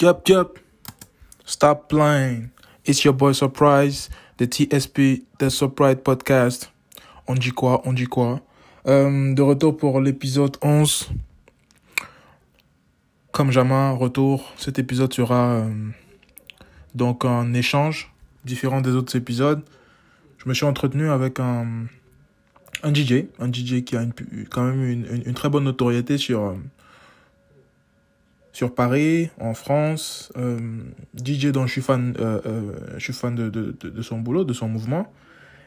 Yup, yup. Stop playing. It's your boy Surprise, the TSP, the Surprise Podcast. On dit quoi, on dit quoi. Euh, de retour pour l'épisode 11. Comme jamais, retour. Cet épisode sera euh, donc un échange différent des autres épisodes. Je me suis entretenu avec un, DJ, un DJ qui a une, quand même une très bonne notoriété sur, euh, sur Paris, en France, euh, DJ dont je suis fan, euh, euh, je suis fan de, de, de, son boulot, de son mouvement.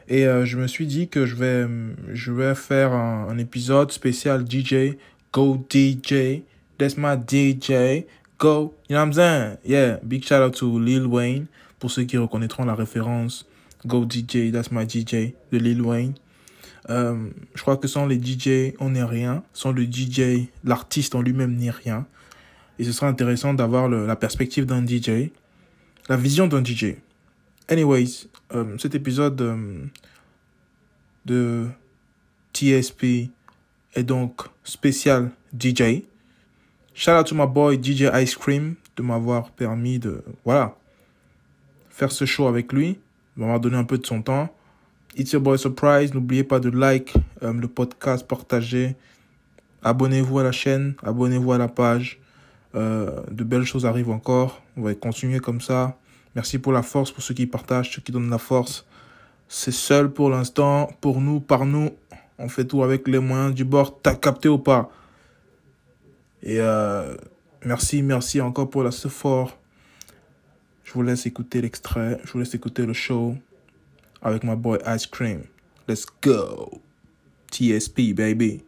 Et euh, je me suis dit que je vais, je vais faire un, un épisode spécial DJ, Go DJ, that's my DJ, Go, you know what I'm saying? Yeah, big shout out to Lil Wayne, pour ceux qui reconnaîtront la référence, Go DJ, that's my DJ, de Lil Wayne. Euh, je crois que sans les DJ, on n'est rien. Sans le DJ, l'artiste en lui-même n'est rien. Et ce sera intéressant d'avoir la perspective d'un DJ, la vision d'un DJ. Anyways, euh, cet épisode euh, de TSP est donc spécial DJ. Shout out to my boy DJ Ice Cream de m'avoir permis de, voilà, faire ce show avec lui, m'avoir donné un peu de son temps. It's your boy Surprise. N'oubliez pas de like euh, le podcast, partager. Abonnez-vous à la chaîne, abonnez-vous à la page. Euh, de belles choses arrivent encore. On va continuer comme ça. Merci pour la force, pour ceux qui partagent, ceux qui donnent la force. C'est seul pour l'instant. Pour nous, par nous, on fait tout avec les moyens du bord. T'as capté ou pas? Et euh, merci, merci encore pour la support. Je vous laisse écouter l'extrait. Je vous laisse écouter le show avec my boy Ice Cream. Let's go. TSP, baby.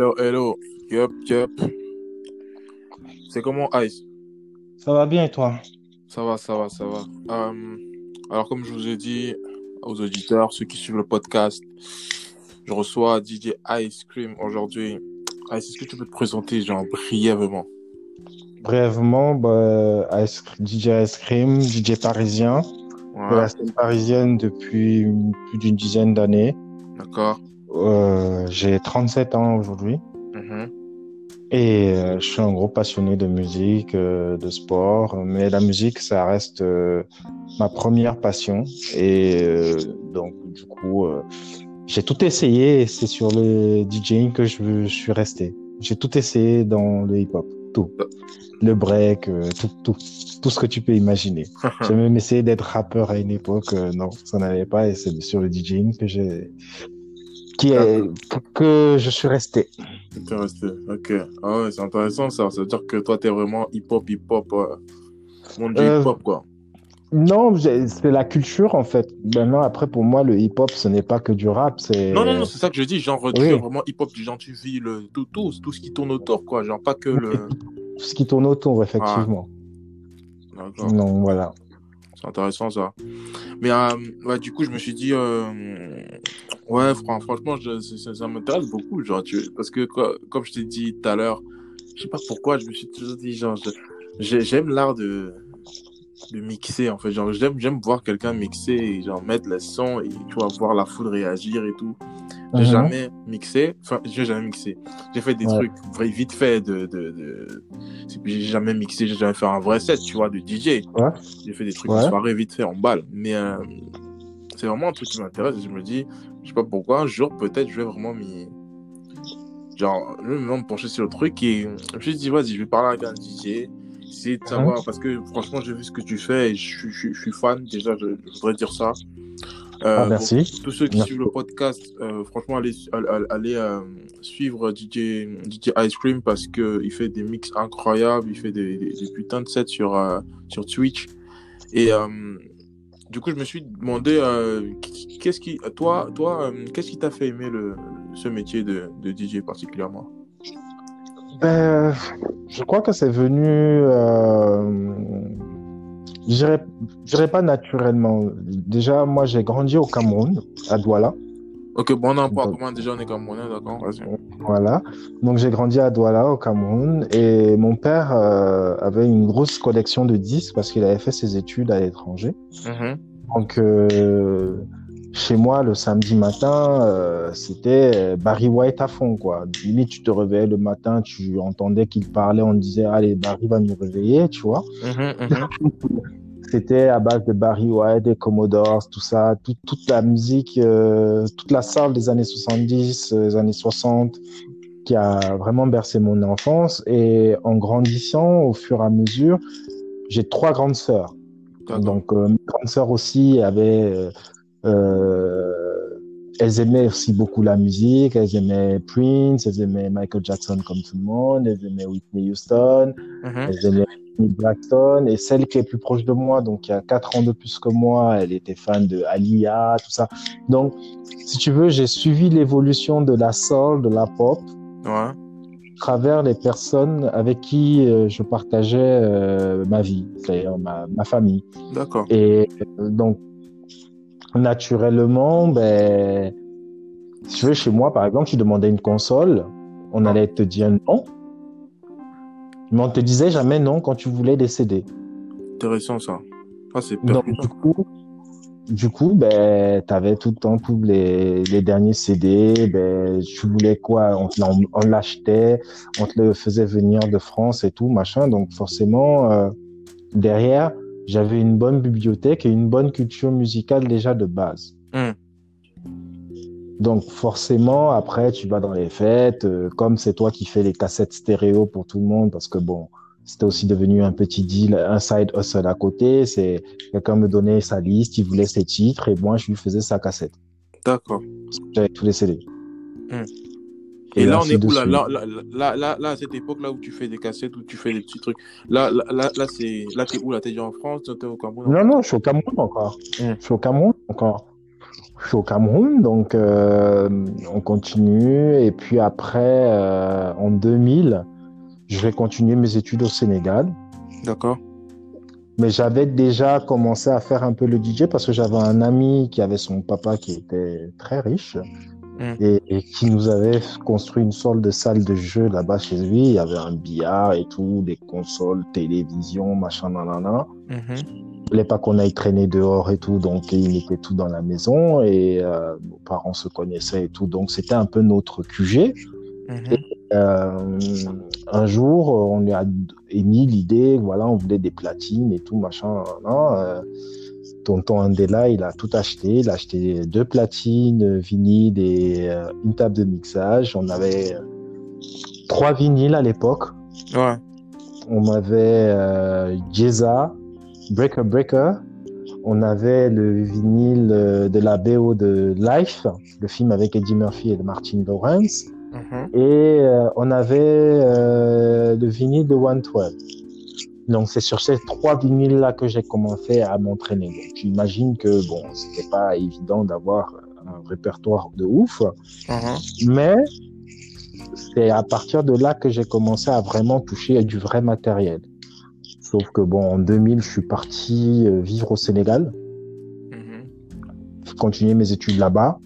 Hello, Hello. Yup, yup. C'est comment Ice? Ça va bien et toi? Ça va, ça va, ça va. Euh, alors, comme je vous ai dit aux auditeurs, ceux qui suivent le podcast, je reçois DJ Ice Cream aujourd'hui. Ice, est-ce que tu peux te présenter, genre, brièvement? Brièvement, bah, Ice- DJ Ice Cream, DJ parisien, de la scène parisienne depuis plus d'une dizaine d'années. d'accord. Euh, j'ai 37 ans aujourd'hui Mhm. et euh, je suis un gros passionné de musique, euh, de sport, mais la musique, ça reste ma première passion et donc du coup, j'ai tout essayé et c'est sur le DJing que je, je suis resté. J'ai tout essayé dans le hip-hop, tout. Le break, tout, tout, tout ce que tu peux imaginer. J'ai même essayé d'être rappeur à une époque, non, ça n'allait pas et c'est sur le DJing que j'ai, qui est, que je suis resté. T'es resté. Ok. Ah ouais, c'est intéressant ça. Ça veut dire que toi, t'es vraiment hip-hop, hip-hop, euh, monde du Euh, hip-hop, quoi. Non, c'est la culture en fait. Maintenant, après, pour moi, le hip-hop, ce n'est pas que du rap, c'est. Non, non, non, c'est ça que je dis. Genre, tu Oui. vraiment hip-hop du genre, tu vis le, tout, tout, tout ce qui tourne autour, quoi. Genre, pas que le. Tout ce qui tourne autour, effectivement. D'accord. Non, voilà. C'est intéressant ça. Mais euh, ouais, du coup, je me suis dit, euh, ouais, fran- franchement, je- ça, ça m'intéresse beaucoup, genre, tu- parce que co- comme je t'ai dit tout à l'heure, je sais pas pourquoi, je me suis toujours dit, genre, j'aime l'art de de mixer en fait, genre, j'aime j'aime voir quelqu'un mixer et genre mettre les sons et tu vois voir la foule réagir et tout. J'ai Mhm. jamais mixé, enfin, j'ai jamais mixé. J'ai fait des Ouais. trucs vrai, vite fait de de de. J'ai jamais mixé, j'ai jamais fait un vrai set, tu vois, de DJ. Ouais. J'ai fait des trucs Ouais. de soirée vite fait en balle. Mais euh, c'est vraiment un truc qui m'intéresse. Je me dis, je sais pas pourquoi, un jour peut-être je vais vraiment m'y. Genre, je vais vraiment me pencher sur le truc et je me suis dit, vas-y, je vais parler avec un DJ. Essayer de savoir, parce que franchement, j'ai vu ce que tu fais et je, suis- je, je suis fan. Déjà, je, je voudrais dire ça. Euh, Ah, merci. pour tous ceux qui Merci suivent le podcast, euh, franchement, allez, allez, allez, euh, suivre DJ, DJ Ice Cream parce que il fait des mix incroyables, il fait des, des, des putains de sets sur, euh, sur Twitch. Et euh, du coup, je me suis demandé, euh, qu'est-ce qui, toi, toi, euh, qu'est-ce qui t'a fait aimer le, ce métier de, de DJ particulièrement? Ben, je crois que c'est venu, euh, je dirais, pas naturellement. Déjà, moi, j'ai grandi au Cameroun, à Douala. Ok, bon, on Donc- commun déjà, on est Camerounais, d'accord, vas-y. Voilà. Donc, j'ai grandi à Douala, au Cameroun, et mon père euh, avait une grosse collection de disques parce qu'il avait fait ses études à l'étranger. Mhm. Donc, euh, chez moi, le samedi matin, euh, c'était Barry White à fond, quoi. Limite, tu te réveillais le matin, tu entendais qu'il parlait, on disait, allez, Barry va nous réveiller, tu vois. Mhm, mhm. c'était à base de Barry White, des Commodores, tout ça, toute la musique, euh, toute la salle des années 70, des années 60, qui a vraiment bercé mon enfance. Et en grandissant, au fur et à mesure, j'ai trois grandes sœurs. Donc, euh, mes grandes sœurs aussi avaient euh, elles aimaient aussi beaucoup la musique, elles aimaient Prince, elles aimaient Michael Jackson comme tout le monde, elles aimaient Whitney Houston, mhm. elles aimaient Blackstone, et celle qui est plus proche de moi, donc il y a 4 ans de plus que moi, elle était fan de Alia, tout ça. Donc, si tu veux, j'ai suivi l'évolution de la soul, de la pop, ouais. à travers les personnes avec qui euh, je partageais euh, ma vie, c'est-à-dire ma, ma famille. D'accord. Et euh, donc, naturellement, ben, si tu veux, chez moi, par exemple, tu demandais une console, on allait te dire non. Mais on te disait jamais non quand tu voulais des CD. Intéressant ça. Ah, c'est Donc, du coup, du coup, ben, t'avais tout le temps tous les, les derniers CD. Ben, tu voulais quoi? On, on, l'achetait, on te le faisait venir de France et tout, machin. Donc, forcément, euh, derrière, j'avais une bonne bibliothèque et une bonne culture musicale déjà de base. Hmm. Donc forcément, après, tu vas dans les fêtes, euh, comme c'est toi qui fais les cassettes stéréo pour tout le monde, parce que bon, c'était aussi devenu un petit deal, un side hustle à côté. C'est quelqu'un me donnait sa liste, il voulait ses titres et moi je lui faisais sa cassette. D'accord. J'avais tous les CD. Hmm. Et, là, on est où là? là, là, là, là, à cette époque-là où tu fais des cassettes, où tu fais des petits trucs. Là, là, là, là c'est, là, t'es où là? T'es déjà en France? T'es au Cameroun Non, non, je suis au Cameroun encore. Hmm. Je suis au Cameroun encore. Je suis au Cameroun, donc euh, on continue. Et puis après, euh, en 2000, je vais continuer mes études au Sénégal. D'accord. Mais j'avais déjà commencé à faire un peu le DJ parce que j'avais un ami qui avait son papa qui était très riche. Mm. et, qui nous avait construit une sorte de salle de jeu là-bas chez lui. Il y avait un billard et tout, des consoles, télévision, machin, nanana. Mm-hmm. Voulait pas qu'on aille traîner dehors et tout, donc il mettait tout dans la maison et euh, nos parents se connaissaient et tout, donc c'était un peu notre QG. Mm-hmm. Et, euh, un jour, on lui a émis l'idée, voilà, on voulait des platines et tout, machin, nanana. Euh, tonton Andela, il a tout acheté. Il a acheté deux platines, vinyle et une table de mixage. On avait trois vinyles à l'époque. Ouais. On avait Jeza, Breaker Breaker. On avait le vinyle de la BO de Life, le film avec Eddie Murphy et Martin Lawrence. Mm-hmm. Et on avait le vinyle de 112. Donc, c'est sur ces trois vinyles-là que j'ai commencé à m'entraîner. Donc, tu imagines que, bon, c'était pas évident d'avoir un répertoire de ouf. Uh-huh. Mais c'est à partir de là que j'ai commencé à vraiment toucher à du vrai matériel. Sauf que, bon, en 2000, je suis parti euh, vivre au Sénégal. Uh-huh. Continuer mes études là-bas.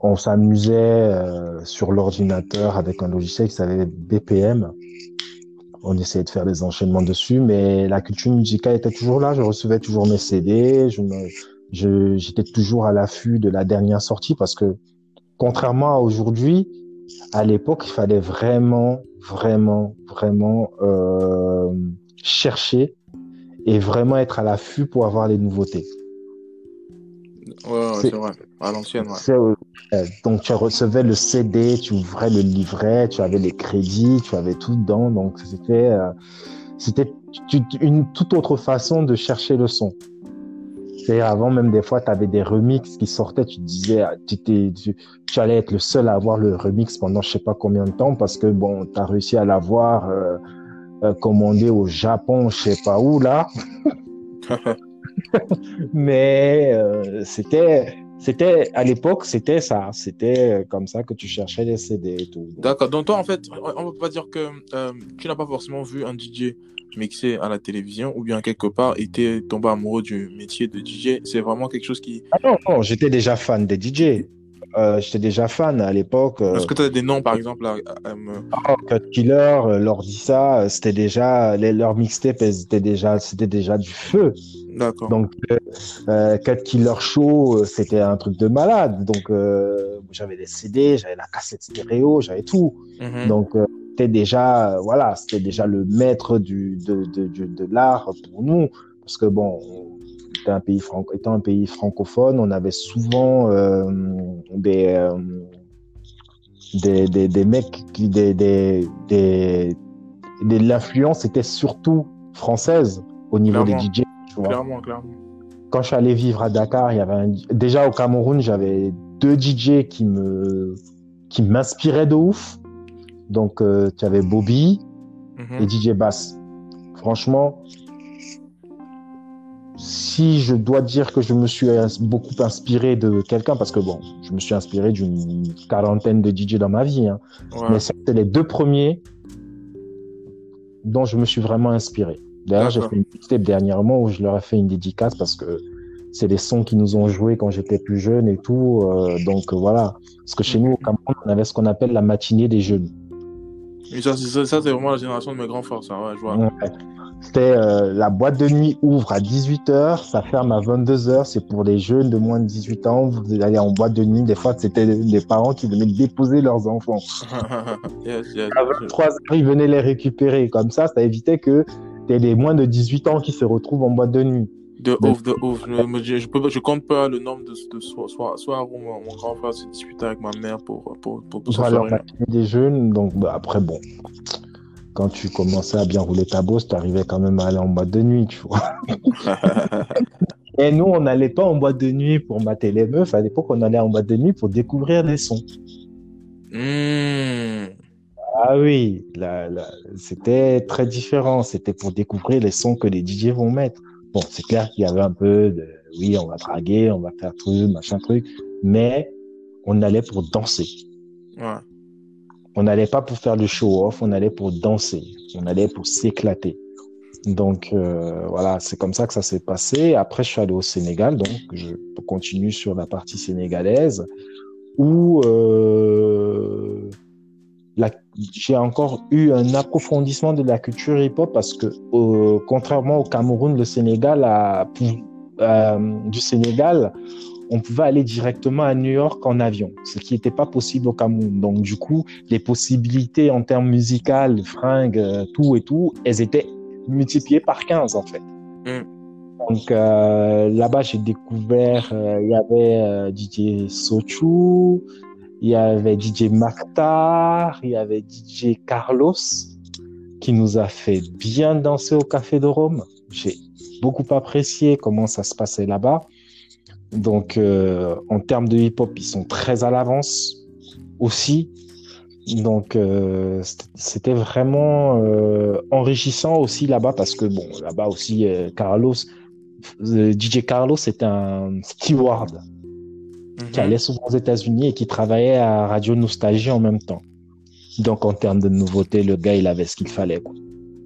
On s'amusait euh, sur l'ordinateur avec un logiciel qui s'appelait BPM on essayait de faire des enchaînements dessus, mais la culture musicale était toujours là. Je recevais toujours mes CD, je je, j'étais toujours à l'affût de la dernière sortie parce que, contrairement à aujourd'hui, à l'époque, il fallait vraiment, vraiment, vraiment euh, chercher et vraiment être à l'affût pour avoir les nouveautés. Ouais, c'est vrai. À l'ancienne, ouais. Donc, tu recevais le CD, tu ouvrais le livret, tu avais les crédits, tu avais tout dedans. Donc, c'était, euh, c'était une toute autre façon de chercher le son. C'est avant même des fois, tu avais des remixes qui sortaient, tu disais, tu, tu, tu, allais être le seul à avoir le remix pendant je sais pas combien de temps parce que bon, tu as réussi à l'avoir euh, euh, commandé au Japon, je sais pas où là. Mais euh, c'était, c'était à l'époque, c'était ça. C'était comme ça que tu cherchais les CD et tout. D'accord. Donc toi, en fait, on peut pas dire que euh, tu n'as pas forcément vu un DJ mixer à la télévision ou bien quelque part était tombé amoureux du métier de DJ. C'est vraiment quelque chose qui. Ah non, non j'étais déjà fan des DJ. euh, j'étais déjà fan à l'époque. euh, Est-ce que tu as des noms, par exemple, à, à- me- Oh, Cut Killer, euh, Lordissa, c'était déjà les, leurs mixtapes, étaient déjà, c'était déjà du feu. D'accord. Donc, euh, Cut Killer Show, c'était un truc de malade. Donc, j'avais des CD, j'avais la cassette stéréo, j'avais tout. Mhm. Donc, c'était déjà, euh, voilà, c'était déjà le maître du, de, de, de, de l'art pour nous. Parce que bon, on était un pays franco, étant un pays francophone, on avait souvent euh, des, euh, des, des, des mecs qui, des, des, des, des- l'influence était surtout française au niveau Clairement. des DJ. Tu vois Clairement, clairement. quand je suis allé vivre à Dakar, il y avait un- déjà au Cameroun, j'avais deux DJ qui me qui m'inspiraient de ouf. Donc euh, tu avais Bobby Mhm. et DJ Bass. Franchement, si je dois dire que je me suis beaucoup inspiré de quelqu'un, parce que bon, je me suis inspiré d'une quarantaine de DJ dans ma vie, hein. Ouais. mais c'était les deux premiers dont je me suis vraiment inspiré. D'ailleurs, j'ai fait une mixtape dernièrement où je leur ai fait une dédicace parce que c'est des sons qui nous ont joués quand j'étais plus jeune et tout. euh, donc voilà. Parce que chez nous, au Cameroun, on avait ce qu'on appelle la matinée des jeunes. Ça, c'est ça, ça, c'est vraiment la génération de mes grands frères, ça. Ouais, je vois. Ouais. C'était euh, la boîte de nuit ouvre à 18h, ça ferme à 22h. C'est pour les jeunes de moins de 18 ans. Vous allez en boîte de nuit. Des fois, c'était les parents qui venaient déposer leurs enfants. yes, yes. À 23 heures, ils venaient les récupérer. Comme ça, ça évitait que t'aies des moins de 18 ans qui se retrouvent en boîte de nuit. De ouf, de ouf. Je, me je, peux, je compte pas le nombre de, de soirs soir, soir où mon, mon grand frère s'est disputé avec ma mère pour, pour, pour, pour se Voilà, on a fini des jeunes. Donc, bah, après, bon. Quand tu commençais à bien rouler ta bosse, tu arrivais quand même à aller en boîte de nuit, tu vois. Et nous, on n'allait pas en boîte de nuit pour mater les meufs. À l'époque, on allait en boîte de nuit pour découvrir les sons. Hmm. Ah oui, là, là, c'était très différent. C'était pour découvrir les sons que les DJ vont mettre. Bon, c'est clair qu'il y avait un peu de, oui, on va draguer, on va faire truc, machin truc, mais on allait pour danser. Ouais. On n'allait pas pour faire le show-off, on allait pour danser, on allait pour s'éclater. Donc euh, voilà, c'est comme ça que ça s'est passé. Après, je suis allé au Sénégal, donc je continue sur la partie sénégalaise, où euh, la- j'ai encore eu un approfondissement de la culture hip-hop parce que, euh, contrairement au Cameroun, le Sénégal a, euh, du Sénégal, on pouvait aller directement à New York en avion, ce qui n'était pas possible au Cameroun. Donc, du coup, les possibilités en termes musicales, fringues, euh, tout et tout, elles étaient multipliées par 15 en fait. Mm. Donc euh, là-bas, j'ai découvert, euh, il y avait DJ Sochu, il y avait DJ Maktar, il y avait DJ Carlos qui nous a fait bien danser au Café de Rome. J'ai beaucoup apprécié comment ça se passait là-bas. Donc, euh, en termes de hip-hop, ils sont très à l'avance aussi. Donc, euh, c'était vraiment euh, enrichissant aussi là-bas parce que, bon, là-bas aussi, Carlos, DJ Carlos, c'est un steward qui Mhm. allait souvent aux États-Unis et qui travaillait à Radio Nostalgie en même temps. Donc, en termes de nouveautés, le gars, il avait ce qu'il fallait. Quoi.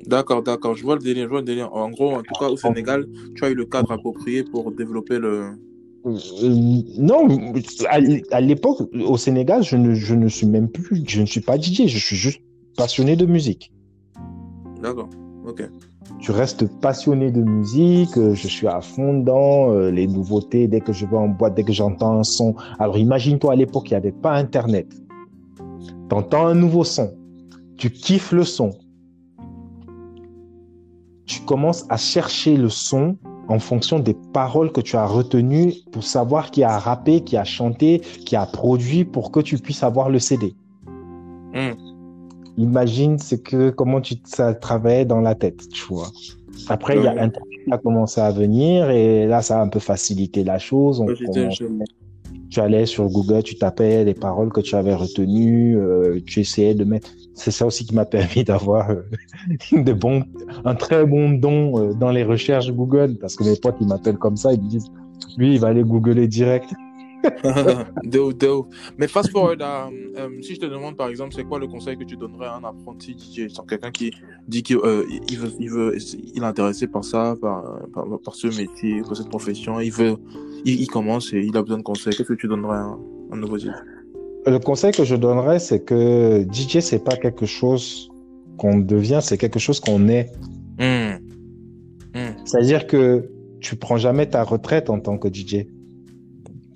D'accord, d'accord. Je vois le délire, je vois le délire. En gros, en tout cas, au Sénégal, tu as eu le cadre approprié pour développer le. Euh, non, à, à l'époque, au Sénégal, je ne, je ne suis même plus, je ne suis pas DJ, je suis juste passionné de musique. D'accord. Ok. Je reste passionné de musique, euh, je suis à fond dans euh, les nouveautés, dès que je vais en boîte, dès que j'entends un son. Alors imagine-toi à l'époque, il n'y avait pas Internet. Tu entends un nouveau son, tu kiffes le son. Tu commences à chercher le son en fonction des paroles que tu as retenues pour savoir qui a rappé, qui a chanté, qui a produit pour que tu puisses avoir le CD. Hmm. Imagine ce que, comment tu, ça travaillait dans la tête, tu vois. Après, il y a. Internet qui a commencé à venir et là, ça a un peu facilité la chose. On tu allais sur Google, tu tapais les paroles que tu avais retenues, euh, tu essayais de mettre. C'est ça aussi qui m'a permis d'avoir euh, de bons, un très bon don euh, dans les recherches Google parce que mes potes ils m'appellent comme ça, ils me disent, lui il va aller googler direct. de de Mais fast forward à, euh, si je te demande par exemple, c'est quoi le conseil que tu donnerais à un apprenti DJ, quelqu'un qui dit qu'il euh, il veut, il veut, il est intéressé par ça, par, par, ce métier, par cette profession, il veut, il, commence et il a besoin de conseils. Qu'est-ce que tu donnerais à un, nouveau DJ Le conseil que je donnerais, c'est que DJ c'est pas quelque chose qu'on devient, c'est quelque chose qu'on est. Hmm. Hmm. C'est-à-dire que tu prends jamais ta retraite en tant que DJ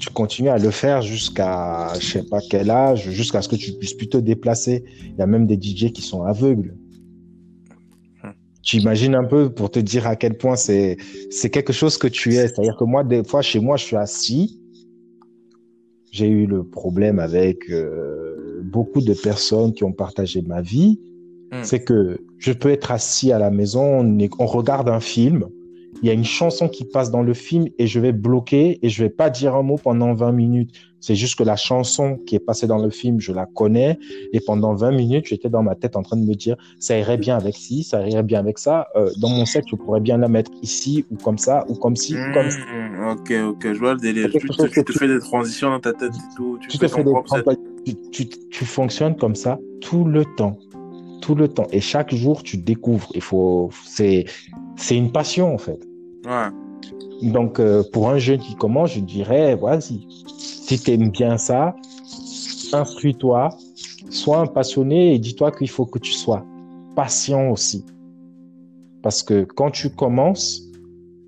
tu continues à le faire jusqu'à je sais pas quel âge, jusqu'à ce que tu puisses plus te déplacer. Il y a même des DJ qui sont aveugles. Hmm. Tu imagines un peu pour te dire à quel point c'est c'est quelque chose que tu es. C'est-à-dire que moi, des fois, chez moi, je suis assis. J'ai eu le problème avec euh, beaucoup de personnes qui ont partagé ma vie. Hmm. C'est que je peux être assis à la maison, on, on regarde un film, il y a une chanson qui passe dans le film et je vais bloquer et je vais pas dire un mot pendant 20 minutes. C'est juste que la chanson qui est passée dans le film, je la connais et pendant 20 minutes, j'étais dans ma tête en train de me dire ça irait bien avec ci, ça irait bien avec ça. Euh, dans mon set, je pourrais bien la mettre ici ou comme ça ou comme ci, ou comme ça. Mmh, ok, ok, je vois le délire. Tu, te fais des transitions dans ta tête et tout. Tu, te fais des tu, tu fonctionnes comme ça tout le temps tout le temps et chaque jour tu découvres il faut c'est c'est une passion en fait donc, euh, pour un jeune qui commence, je dirais, vas-y, si tu aimes bien ça, instruis-toi, sois un passionné et dis-toi qu'il faut que tu sois patient aussi. Parce que quand tu commences,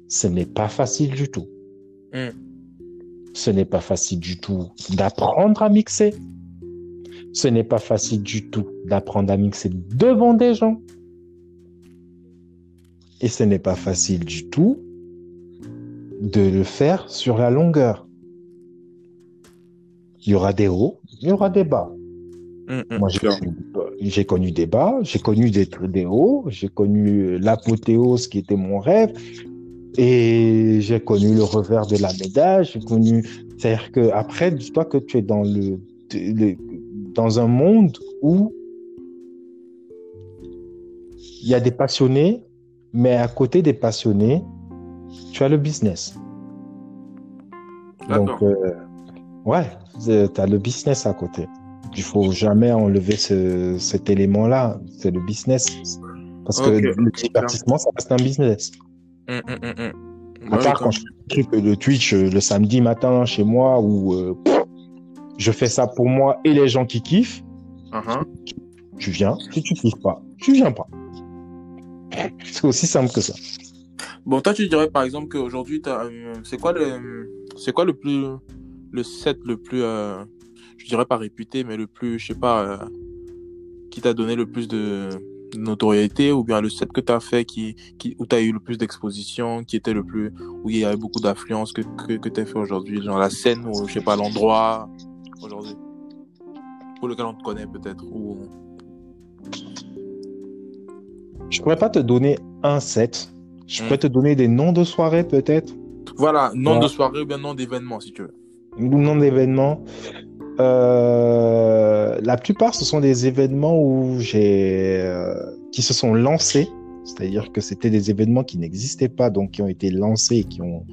ce n'est pas facile du tout. Mm. Ce n'est pas facile du tout d'apprendre à mixer. Ce n'est pas facile du tout d'apprendre à mixer devant des gens. Et ce n'est pas facile du tout de le faire sur la longueur. Il y aura des hauts, il y aura des bas. Mm, mm, Moi, j'ai connu des bas, j'ai connu des, des hauts, j'ai connu l'apothéose qui était mon rêve, et j'ai connu le revers de la médaille. J'ai connu, c'est-à-dire que après, dis-toi que tu es dans le, dans un monde où il y a des passionnés mais à côté des passionnés, tu as le business. Donc, euh, ouais, tu as le business à côté. Il faut jamais enlever ce, cet élément-là. C'est le business. Parce que le divertissement, ça reste un business. Hum, hum, hum, à part quand je fais le Twitch euh, le samedi matin chez moi où euh, je fais ça pour moi et les gens qui kiffent, uh-huh. tu viens. Si tu kiffes pas, tu viens pas. C'est aussi simple que ça. Bon, toi, tu dirais par exemple qu'aujourd'hui, euh, c'est quoi le, quoi le plus, le set le plus, euh, je dirais pas réputé, mais le plus, je sais pas, euh, qui t'a donné le plus de, notoriété ou bien le set que tu as fait qui, qui où tu as eu le plus d'exposition, qui était le plus, où il y avait beaucoup d'affluence que, que, que tu as fait aujourd'hui, genre la scène ou je sais pas, l'endroit aujourd'hui, pour lequel on te connaît peut-être je pourrais pas te donner un set. Je pourrais hmm. te donner des noms de soirées peut-être. Voilà, nom de soirée ou bien nom d'événement si tu veux. Nom d'événement. Euh, la plupart, ce sont des événements où j'ai euh, qui se sont lancés, c'est-à-dire que c'était des événements qui n'existaient pas, donc qui ont été lancés et qui ont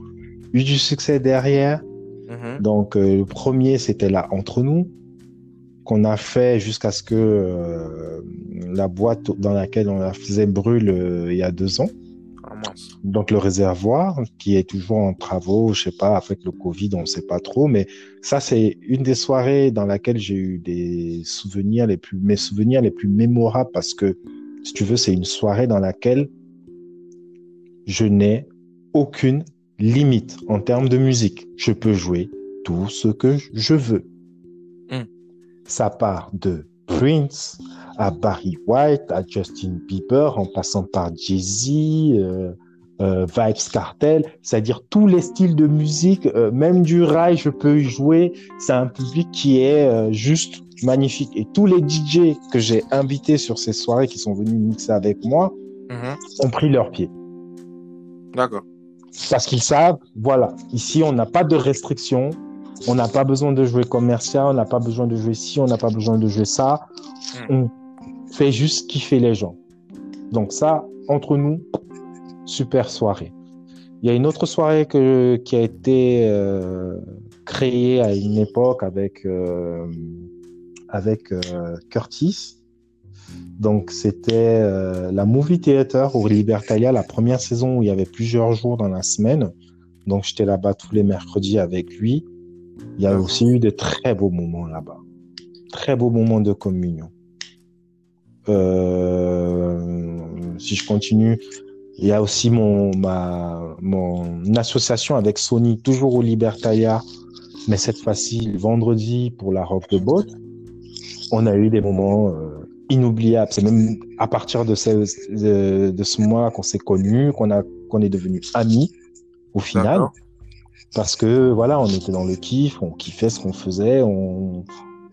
eu du succès derrière. Mhm. Donc euh, le premier, c'était là entre nous qu'on a fait jusqu'à ce que euh, la boîte dans laquelle on la faisait brûle euh, il y a deux ans. Ah, Donc le réservoir qui est toujours en travaux, je sais pas, avec le Covid, on ne sait pas trop, mais ça c'est une des soirées dans laquelle j'ai eu des souvenirs les plus, mes souvenirs les plus mémorables parce que si tu veux, c'est une soirée dans laquelle je n'ai aucune limite en termes de musique. Je peux jouer tout ce que je veux. Ça part de Prince à Barry White, à Justin Bieber, en passant par Jay-Z, euh, euh, Vibes Cartel, c'est-à-dire tous les styles de musique, euh, même du rail, je peux y jouer. C'est un public qui est juste magnifique. Et tous les DJ que j'ai invités sur ces soirées qui sont venus mixer avec moi mm-hmm. ont pris leur pied. D'accord. Parce qu'ils savent, voilà, ici on n'a pas de restrictions, on n'a pas besoin de jouer commercial, on n'a pas besoin de jouer ci, on n'a pas besoin de jouer ça. On fait juste kiffer les gens. Donc ça, entre nous, super soirée. Il y a une autre soirée que, qui a été euh, créée à une époque avec, euh, avec euh, Curtis. Donc, c'était la Movie Theater au Libertalia, la première saison où il y avait plusieurs jours dans la semaine. Donc, j'étais là-bas tous les mercredis avec lui. Il y a aussi eu de très beaux moments là-bas. Très beaux moments de communion. Euh, si je continue, il y a aussi mon, ma, mon association avec Sony, toujours au Libertalia, mais cette fois-ci, vendredi pour la robe de botte. On a eu des moments euh, inoubliables. C'est même à partir de ce, de, de ce mois qu'on s'est connus, qu'on a, qu'on est devenus amis au final. Parce que voilà, on était dans le kiff, on kiffait ce qu'on faisait, on,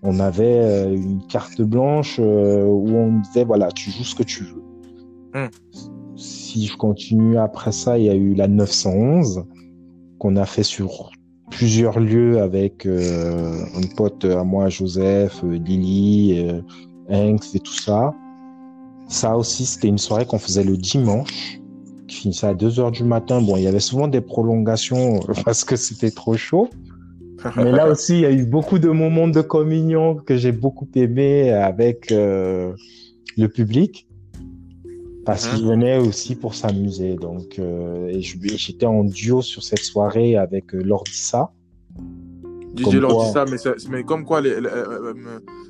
on avait euh, une carte blanche euh, où on disait voilà, tu joues ce que tu veux. Mm. Si je continue après ça, il y a eu la 911 qu'on a fait sur plusieurs lieux avec euh, un pote à moi, Joseph, euh, Lily, euh, Hanks et tout ça. Ça aussi, c'était une soirée qu'on faisait le dimanche, qui finissait à 2 heures du matin. Bon, il y avait souvent des prolongations parce que c'était trop chaud. Mais là aussi, il y a eu beaucoup de moments de communion que j'ai beaucoup aimé avec euh, le public. Parce Mhm. qu'ils venaient aussi pour s'amuser. Donc, euh, et j'étais en duo sur cette soirée avec euh, Lordissa. DJ ça, mais, mais comme quoi,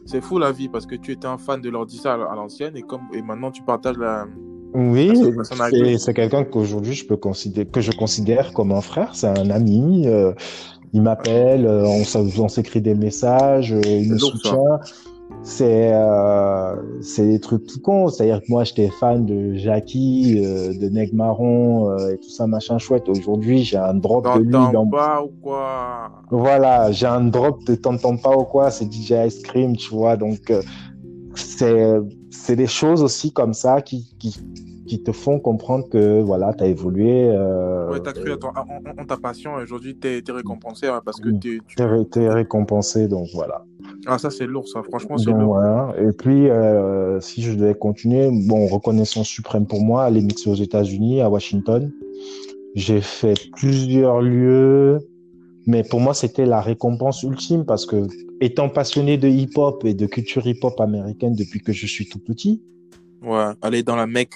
c'est fou la vie parce que tu étais un fan de ça à l'ancienne et, comme, et maintenant tu partages la. Oui, c'est- quelqu'un qu'aujourd'hui je peux considérer, que je considère comme un frère. C'est un ami. euh, il m'appelle, euh, on, s'écrit des messages, euh, il me soutient. C'est euh, c'est des trucs tout cons. C'est-à-dire que moi j'étais fan de Jackie, euh, de Neg Marron euh, et tout ça machin chouette. Aujourd'hui j'ai un drop de lui T'entends dans pas ou quoi? Voilà, j'ai un drop de t'entends pas ou quoi, c'est DJ Ice Cream, tu vois. Donc, euh, c'est c'est des choses aussi comme ça qui, qui, qui te font comprendre que voilà, tu as évolué. Euh, Ouais, t'as cru à ton- en, en- en ta passion et aujourd'hui t'es es récompensé hein, parce que t'es. tu- t'es t'es récompensé, donc voilà. Ah, ça c'est lourd, ça. Franchement, c'est lourd. voilà. Et puis, euh, si je devais continuer, bon, reconnaissance suprême pour moi, les mixes aux États-Unis, à Washington. J'ai fait plusieurs lieux, mais pour moi, c'était la récompense ultime parce que, étant passionné de hip-hop et de culture hip-hop américaine depuis que je suis tout petit, Ouais, aller dans la Mecque.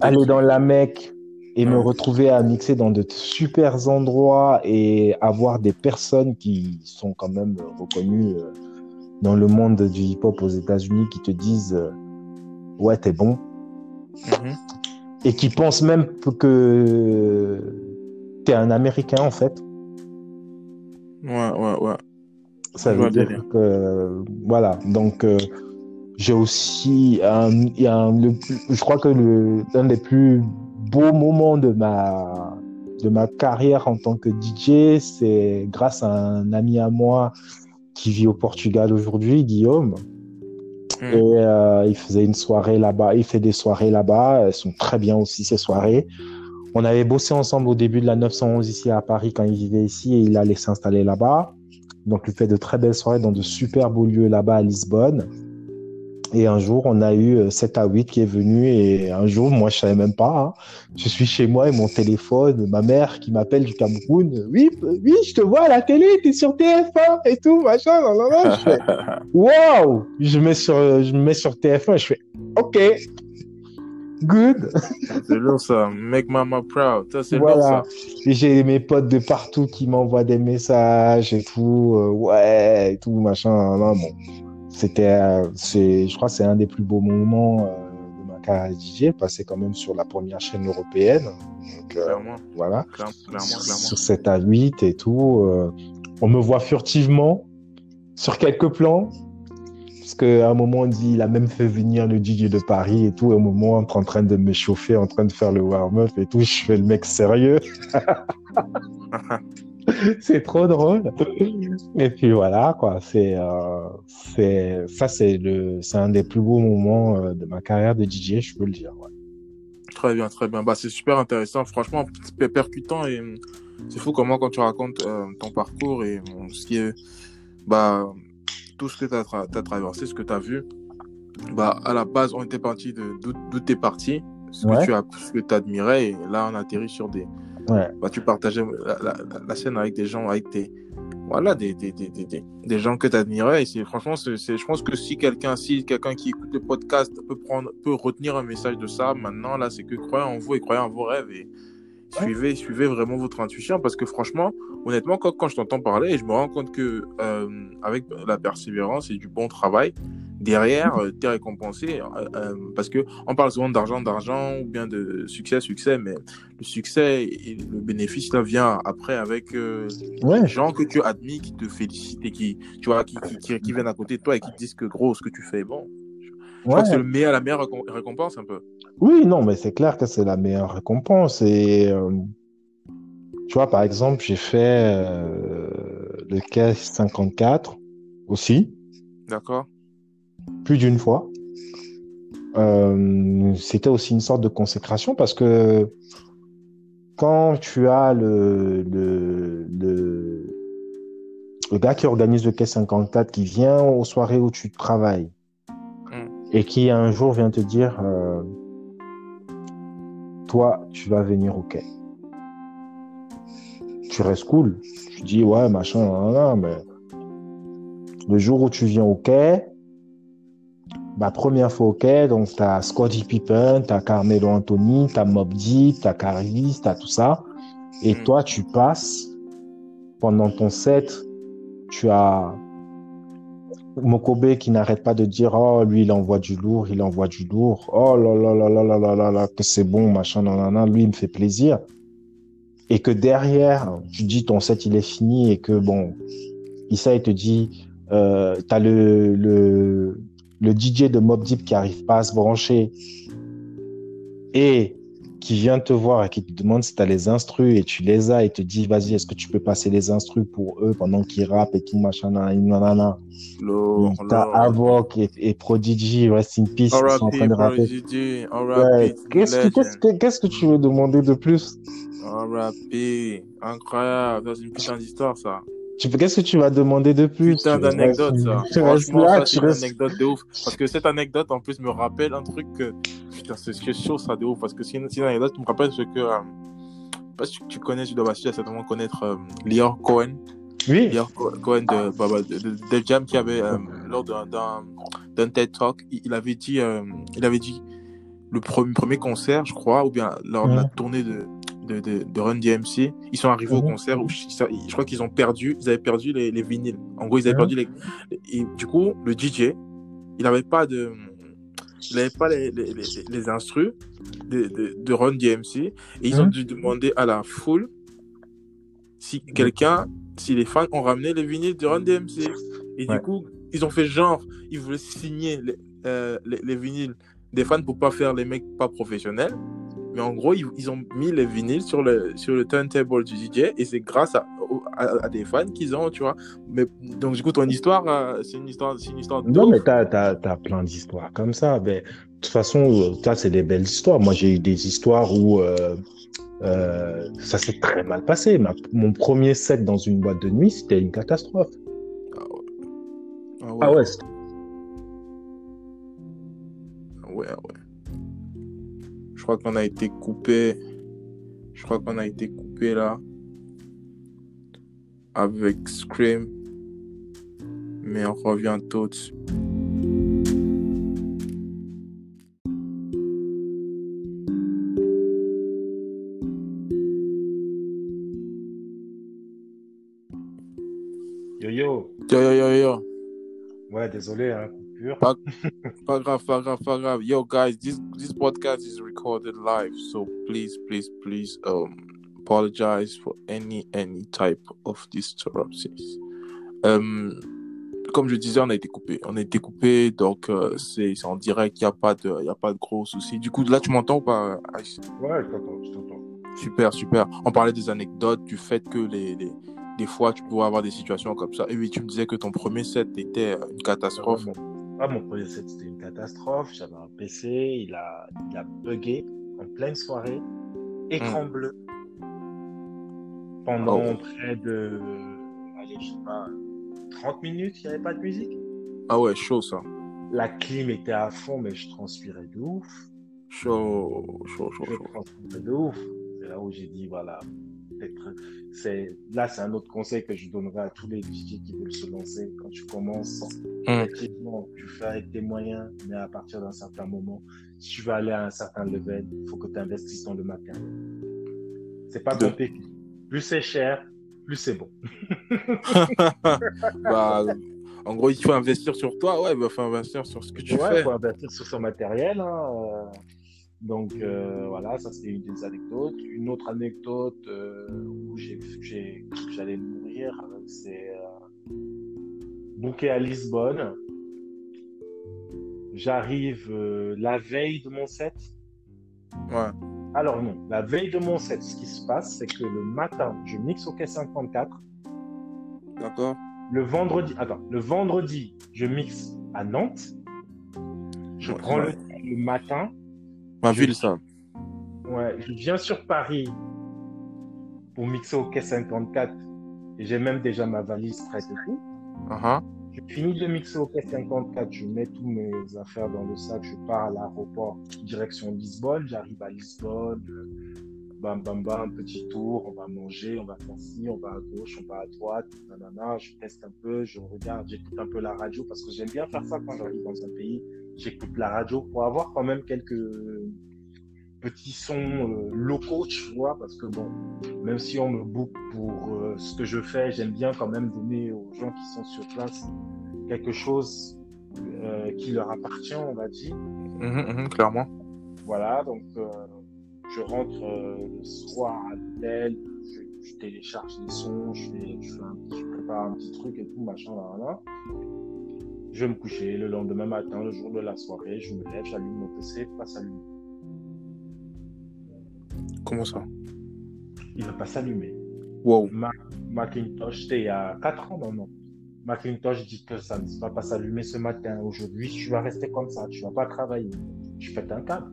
Aller dans la Mecque et me retrouver à mixer dans de super endroits et avoir des personnes qui sont quand même reconnues euh, dans le monde du hip-hop aux États-Unis qui te disent euh, ouais t'es bon Mhm. et qui pensent même que t'es un Américain en fait. Ouais, ouais, ouais. Ça veut dire que voilà donc euh, j'ai aussi un, il y a un- le plus- je crois que le l'un des plus beaux moments de ma de ma carrière en tant que DJ c'est grâce à un ami à moi qui vit au Portugal aujourd'hui Guillaume Mm. et euh, il faisait une soirée là-bas il fait des soirées là-bas elles sont très bien aussi ces soirées on avait bossé ensemble au début de la 911 ici à Paris quand il vivait ici et il allait s'installer là-bas donc, il fait de très belles soirées dans de super beaux lieux là-bas à Lisbonne. Et un jour, on a eu euh, 7 à 8 qui est venu. Et un jour, moi, je savais même pas. hein. Je suis chez moi et mon téléphone, ma mère qui m'appelle du Cameroun. Oui, euh, oui, je te vois à la télé, t'es sur TF1 et tout, machin. nan, nan, nan. Je fais, waouh! Je me mets sur, je me mets sur TF1 et je fais, OK. Good. c'est lourd ça. Make mama proud. Ça, c'est Voilà. j'ai mes potes de partout qui m'envoient des messages et tout, euh, ouais, et tout, machin. Là, bon, c'était, euh, je crois c'est un des plus beaux moments euh, de ma carrière DJ, passé quand même sur la première chaîne européenne. Donc, euh, Clairement, voilà. clairement, clairement, clairement. Sur 7 à 8 et tout. on me voit furtivement sur quelques plans. Parce qu'à un moment, on dit, il a même fait venir le DJ de Paris et tout. Et au moment, on est en train de me chauffer, en train de faire le warm-up et tout, je fais le mec sérieux. c'est trop drôle. Et puis voilà, quoi. C'est, euh, c'est, ça, c'est le, c'est un des plus beaux moments euh, de ma carrière de DJ, je peux le dire. ouais. Très bien, très bien. Bah, c'est super intéressant. Franchement, c'est percutant et hum, c'est fou comment quand tu racontes euh, ton parcours et hum, ce qui est, bah, tout ce que tu as, traversé, ce que tu as vu. Bah, à la base, on était parti de d'où t'es parti, ce Ouais. que tu as, ce que tu admirais et là, on atterrit sur des, Bah, tu partageais la, scène avec des gens, avec tes, voilà, des, des, des, des, des gens que tu admirais. Et c'est, franchement, c'est, je pense que si quelqu'un, si quelqu'un qui écoute le podcast peut prendre, peut retenir un message de ça, maintenant, là, c'est que croyez en vous et croyez en vos rêves suivez, suivez vraiment votre intuition parce que franchement, honnêtement, quand, quand je t'entends parler, je me rends compte que, euh, avec la persévérance et du bon travail, derrière, euh, tu es récompensé. Euh, euh, parce que on parle souvent d'argent, d'argent, ou bien de succès, succès, mais le succès et le bénéfice, là, vient après avec euh, Ouais. les gens que tu admires, qui te félicitent et qui, tu vois, qui, qui, qui, qui viennent à côté de toi et qui te disent que gros, ce que tu fais est bon. Je crois que c'est le meilleur, la meilleure récom- récompense, un peu. Oui, non, mais c'est clair que c'est la meilleure récompense. Et euh, tu vois, par exemple, j'ai fait euh, le caisse 54 aussi, D'accord plus d'une fois. Euh, c'était aussi une sorte de consécration parce que quand tu as le, le, le, le gars qui organise le caisse 54 qui vient aux soirées où tu travailles Mm. et qui un jour vient te dire euh, toi, tu vas venir au quai. Tu restes cool. Tu dis, ouais, machin, nan, nan, mais le jour où tu viens au quai, bah, première fois au quai, donc tu as Scottie Pippen, tu as Carmelo Anthony, tu as Mob Deep, tu as Caris, tu as tout ça. Et Mm. toi, tu passes pendant ton set, tu as Mokobe qui n'arrête pas de dire oh lui il envoie du lourd, il envoie du lourd. Oh là là là là là là là là que c'est bon machin nan, nan, nan. lui il me fait plaisir. Et que derrière tu dis ton set il est fini et que bon Issa il te dit euh, t'as le le le DJ de Mob Deep qui arrive pas à se brancher et qui vient te voir et qui te demande si tu as les instrus et tu les as et te dit vas-y est-ce que tu peux passer les instrus pour eux pendant qu'ils rappent et tout machin nan, nan, nan, nan. Lourd, T'as. Avoc et, et Prodigy, Rest in Peace, ils sont en train de rapper. Ouais. Qu'est-ce que, tu veux demander de plus? R.I.P. Incroyable. C'est une putain d'histoire, ça. Tu, qu'est-ce que tu vas demander de plus? Putain d'anecdote, restes- ça. Tu restes là, une anecdote de ouf. Parce que cette anecdote, en plus, me rappelle un truc que. Putain, c'est c'est chaud, ça, de ouf. Parce que c'est une, c'est une anecdote qui me rappelle ce que. euh, pas si tu connais, tu dois certainement connaître euh, Lior Cohen. Oui. Lior Co- Cohen de, bah, bah, de, Jam qui avait, euh, lors d'un- TED Talk, il, avait dit, euh, il avait dit le premier, premier concert, je crois, ou bien lors de la tournée de, de, de, de Run DMC, ils sont arrivés au Mhm. concert où je, crois qu'ils ont perdu, ils avaient perdu les, les vinyles. En gros, ils avaient Mhm. perdu les. Et du coup, le DJ, il n'avait pas de. Il n'avait pas les, les, les, les instrus de, de, de Run DMC. Et ils ont Mhm. dû demander à la foule si quelqu'un, si les fans ont ramené les vinyles de Run DMC. Et Ouais. du coup, ils ont fait genre, ils voulaient signer les, euh, les, les vinyles des fans pour pas faire les mecs pas professionnels. Mais en gros, ils, ils ont mis les vinyles sur le, sur le turntable du DJ et c'est grâce à, à, à des fans qu'ils ont, tu vois. Mais, donc, du coup, ton histoire, euh, c'est une histoire, c'est une histoire Non, mais t'as, t'as, t'as plein d'histoires comme ça. Mais, de toute façon, euh, ça, c'est des belles histoires. Moi, j'ai eu des histoires où euh, euh, ça s'est très mal passé. Ma- mon premier set dans une boîte de nuit, c'était une catastrophe. Ah ouais. Ah ouais, c'était- Ouais, ouais. Crois qu'on a été coupé. Je crois qu'on a été coupé là. Avec Scream. Mais on revient tout. Yo yo. Yo, yo, yo, yo. Ouais, désolé, hein, Pas grave, pas grave, pas grave. Yo, guys, this this podcast is recorded live, so please, please, please, um, apologize for any any type of disturbances. Um, comme je disais, on a été coupé. On a été coupé, donc euh, c'est c'est en direct. Il y a pas de, y a pas de gros soucis. Du coup, là, tu m'entends ou pas, Aïs? Ouais, je t'entends, je t'entends. Super, super. On parlait des anecdotes, du fait que les, les des fois, tu pouvais avoir des situations comme ça. Et oui, tu me disais que ton premier set était une catastrophe. Ah, mon premier set, c'était une catastrophe. J'avais un PC, il a, il a bugué en pleine soirée. Écran bleu. Pendant Oh. près de, allez, je sais pas, 30 minutes, il n'y avait pas de musique. Ah ouais, chaud ça. La clim était à fond, mais je transpirais de ouf. Chaud, chaud, chaud, Je chaud. transpirais de ouf. C'est là où j'ai dit, voilà, c'est là, c'est un autre conseil que je donnerais à tous les DJ qui veulent se lancer. Quand tu commences, mm. effectivement, tu fais avec tes moyens, mais à partir d'un certain moment, si tu veux aller à un certain level, il faut que tu investisses dans le matériel. C'est pas bon Plus c'est cher, plus c'est bon. bah, en gros, il faut investir sur toi, ouais, il faut investir sur ce que tu fais. Il faut investir sur son matériel. Hein, euh. Donc euh, voilà, ça c'était une des anecdotes. Une autre anecdote euh, où j'allais mourir, c'est euh, booké à Lisbonne. J'arrive la veille de mon set. Ouais. Alors non, la veille de mon set, ce qui se passe, c'est que le matin, je mixe au K54. D'accord. Le vendredi, attends, le vendredi, je mixe à Nantes. Je prends le, le matin Ma ville, ça. Ouais, je viens sur Paris pour mixer au Quai 54 et j'ai même déjà ma valise prête et tout. Uh Je finis de mixer au Quai 54, je mets tous mes affaires dans le sac, je pars à l'aéroport direction Lisbonne, j'arrive à Lisbonne, bam bam bam, petit tour, on va manger, on va faire ci, on va à gauche, on va à droite, nanana, je teste un peu, je regarde, j'écoute un peu la radio parce que j'aime bien faire ça quand j'arrive dans un pays j'écoute la radio pour avoir quand même quelques petits sons euh, locaux, tu vois, parce que bon, même si on me boucle pour euh, ce que je fais, j'aime bien quand même donner aux gens qui sont sur place quelque chose euh, qui leur appartient, on va dire. Mhm, mhm, clairement. Voilà, donc je rentre le soir à l'hôtel, je, télécharge les sons, je, fais, je, fais un, je prépare un petit truc et tout, machin, là, là. Je vais me coucher. Le lendemain matin, le jour de la soirée, je me lève, j'allume mon PC, pas s'allumer. Comment ça? Il ne va pas s'allumer. Wow. Macintosh, c'était il y a 4 ans, non, non. Macintosh dit que ça ne va pas s'allumer ce matin. Aujourd'hui, tu vas rester comme ça. Tu ne vas pas travailler. Je pète un câble.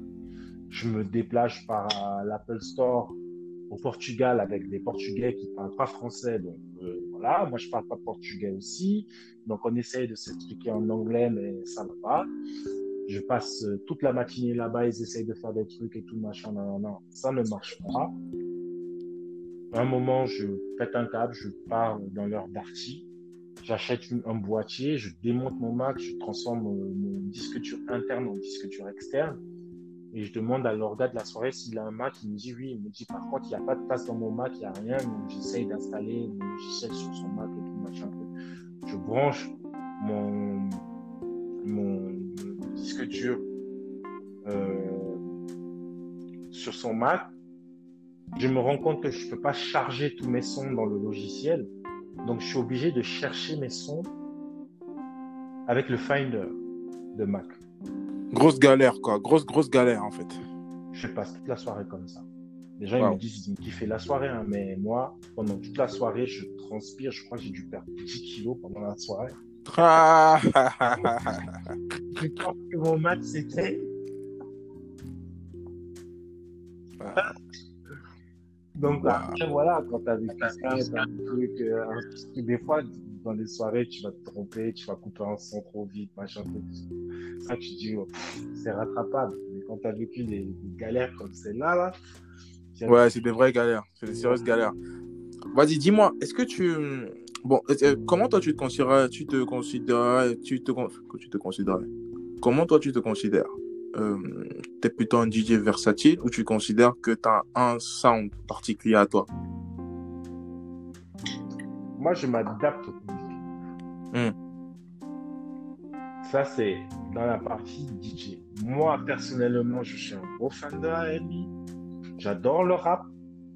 Je me déplace par l'Apple Store au Portugal avec des Portugais qui ne parlent pas français. Donc euh, voilà, moi je ne parle pas portugais aussi. Donc on essaye de s'expliquer en anglais, mais ça ne va pas. Je passe euh, toute la matinée là-bas, ils essayent de faire des trucs et tout, machin, non, non, ça ne marche pas. À un moment, je pète un câble, je pars dans leur darty, j'achète un boîtier, je démonte mon Mac, je transforme mon, mon disque dur interne en disque dur externe et je demande à l'orga de la soirée s'il a un Mac. Il me dit oui. Il me dit par contre, il n'y a pas de place dans mon Mac, il n'y a rien. Donc j'essaye d'installer mon logiciel sur son Mac et tout. Je branche mon, mon disque dur euh, sur son Mac. Je me rends compte que je ne peux pas charger tous mes sons dans le logiciel. Donc je suis obligé de chercher mes sons avec le Finder de Mac. Grosse galère, quoi. Grosse, grosse galère, en fait. Je passe toute la soirée comme ça. Les gens, ils me disent, ils me kiffent la soirée, hein, mais moi, pendant toute la soirée, je transpire. Je crois que j'ai dû perdre 10 kilos pendant la soirée. je pense que mon match, c'était. Ah. Donc, voilà, quand tu as vu ça, t'as un truc, euh, des fois, dans les soirées, tu vas te tromper, tu vas couper un son trop vite, machin, Ça, tu dis, oh, c'est rattrapable. Mais quand tu as vécu des, galères comme celle-là, là, ouais, c'est des vraies galères, c'est des sérieuses galères. Vas-y, dis-moi, est-ce que tu. Bon, euh, comment toi tu te considères, tu te considères, tu te, tu te considères, comment toi tu te considères? Euh, Tu es plutôt un DJ versatile ou tu considères que tu as un sound particulier à toi? Moi, je m'adapte Hmm. Ça, c'est dans la partie DJ. Moi, personnellement, je suis un gros fan de R&B. J'adore le rap,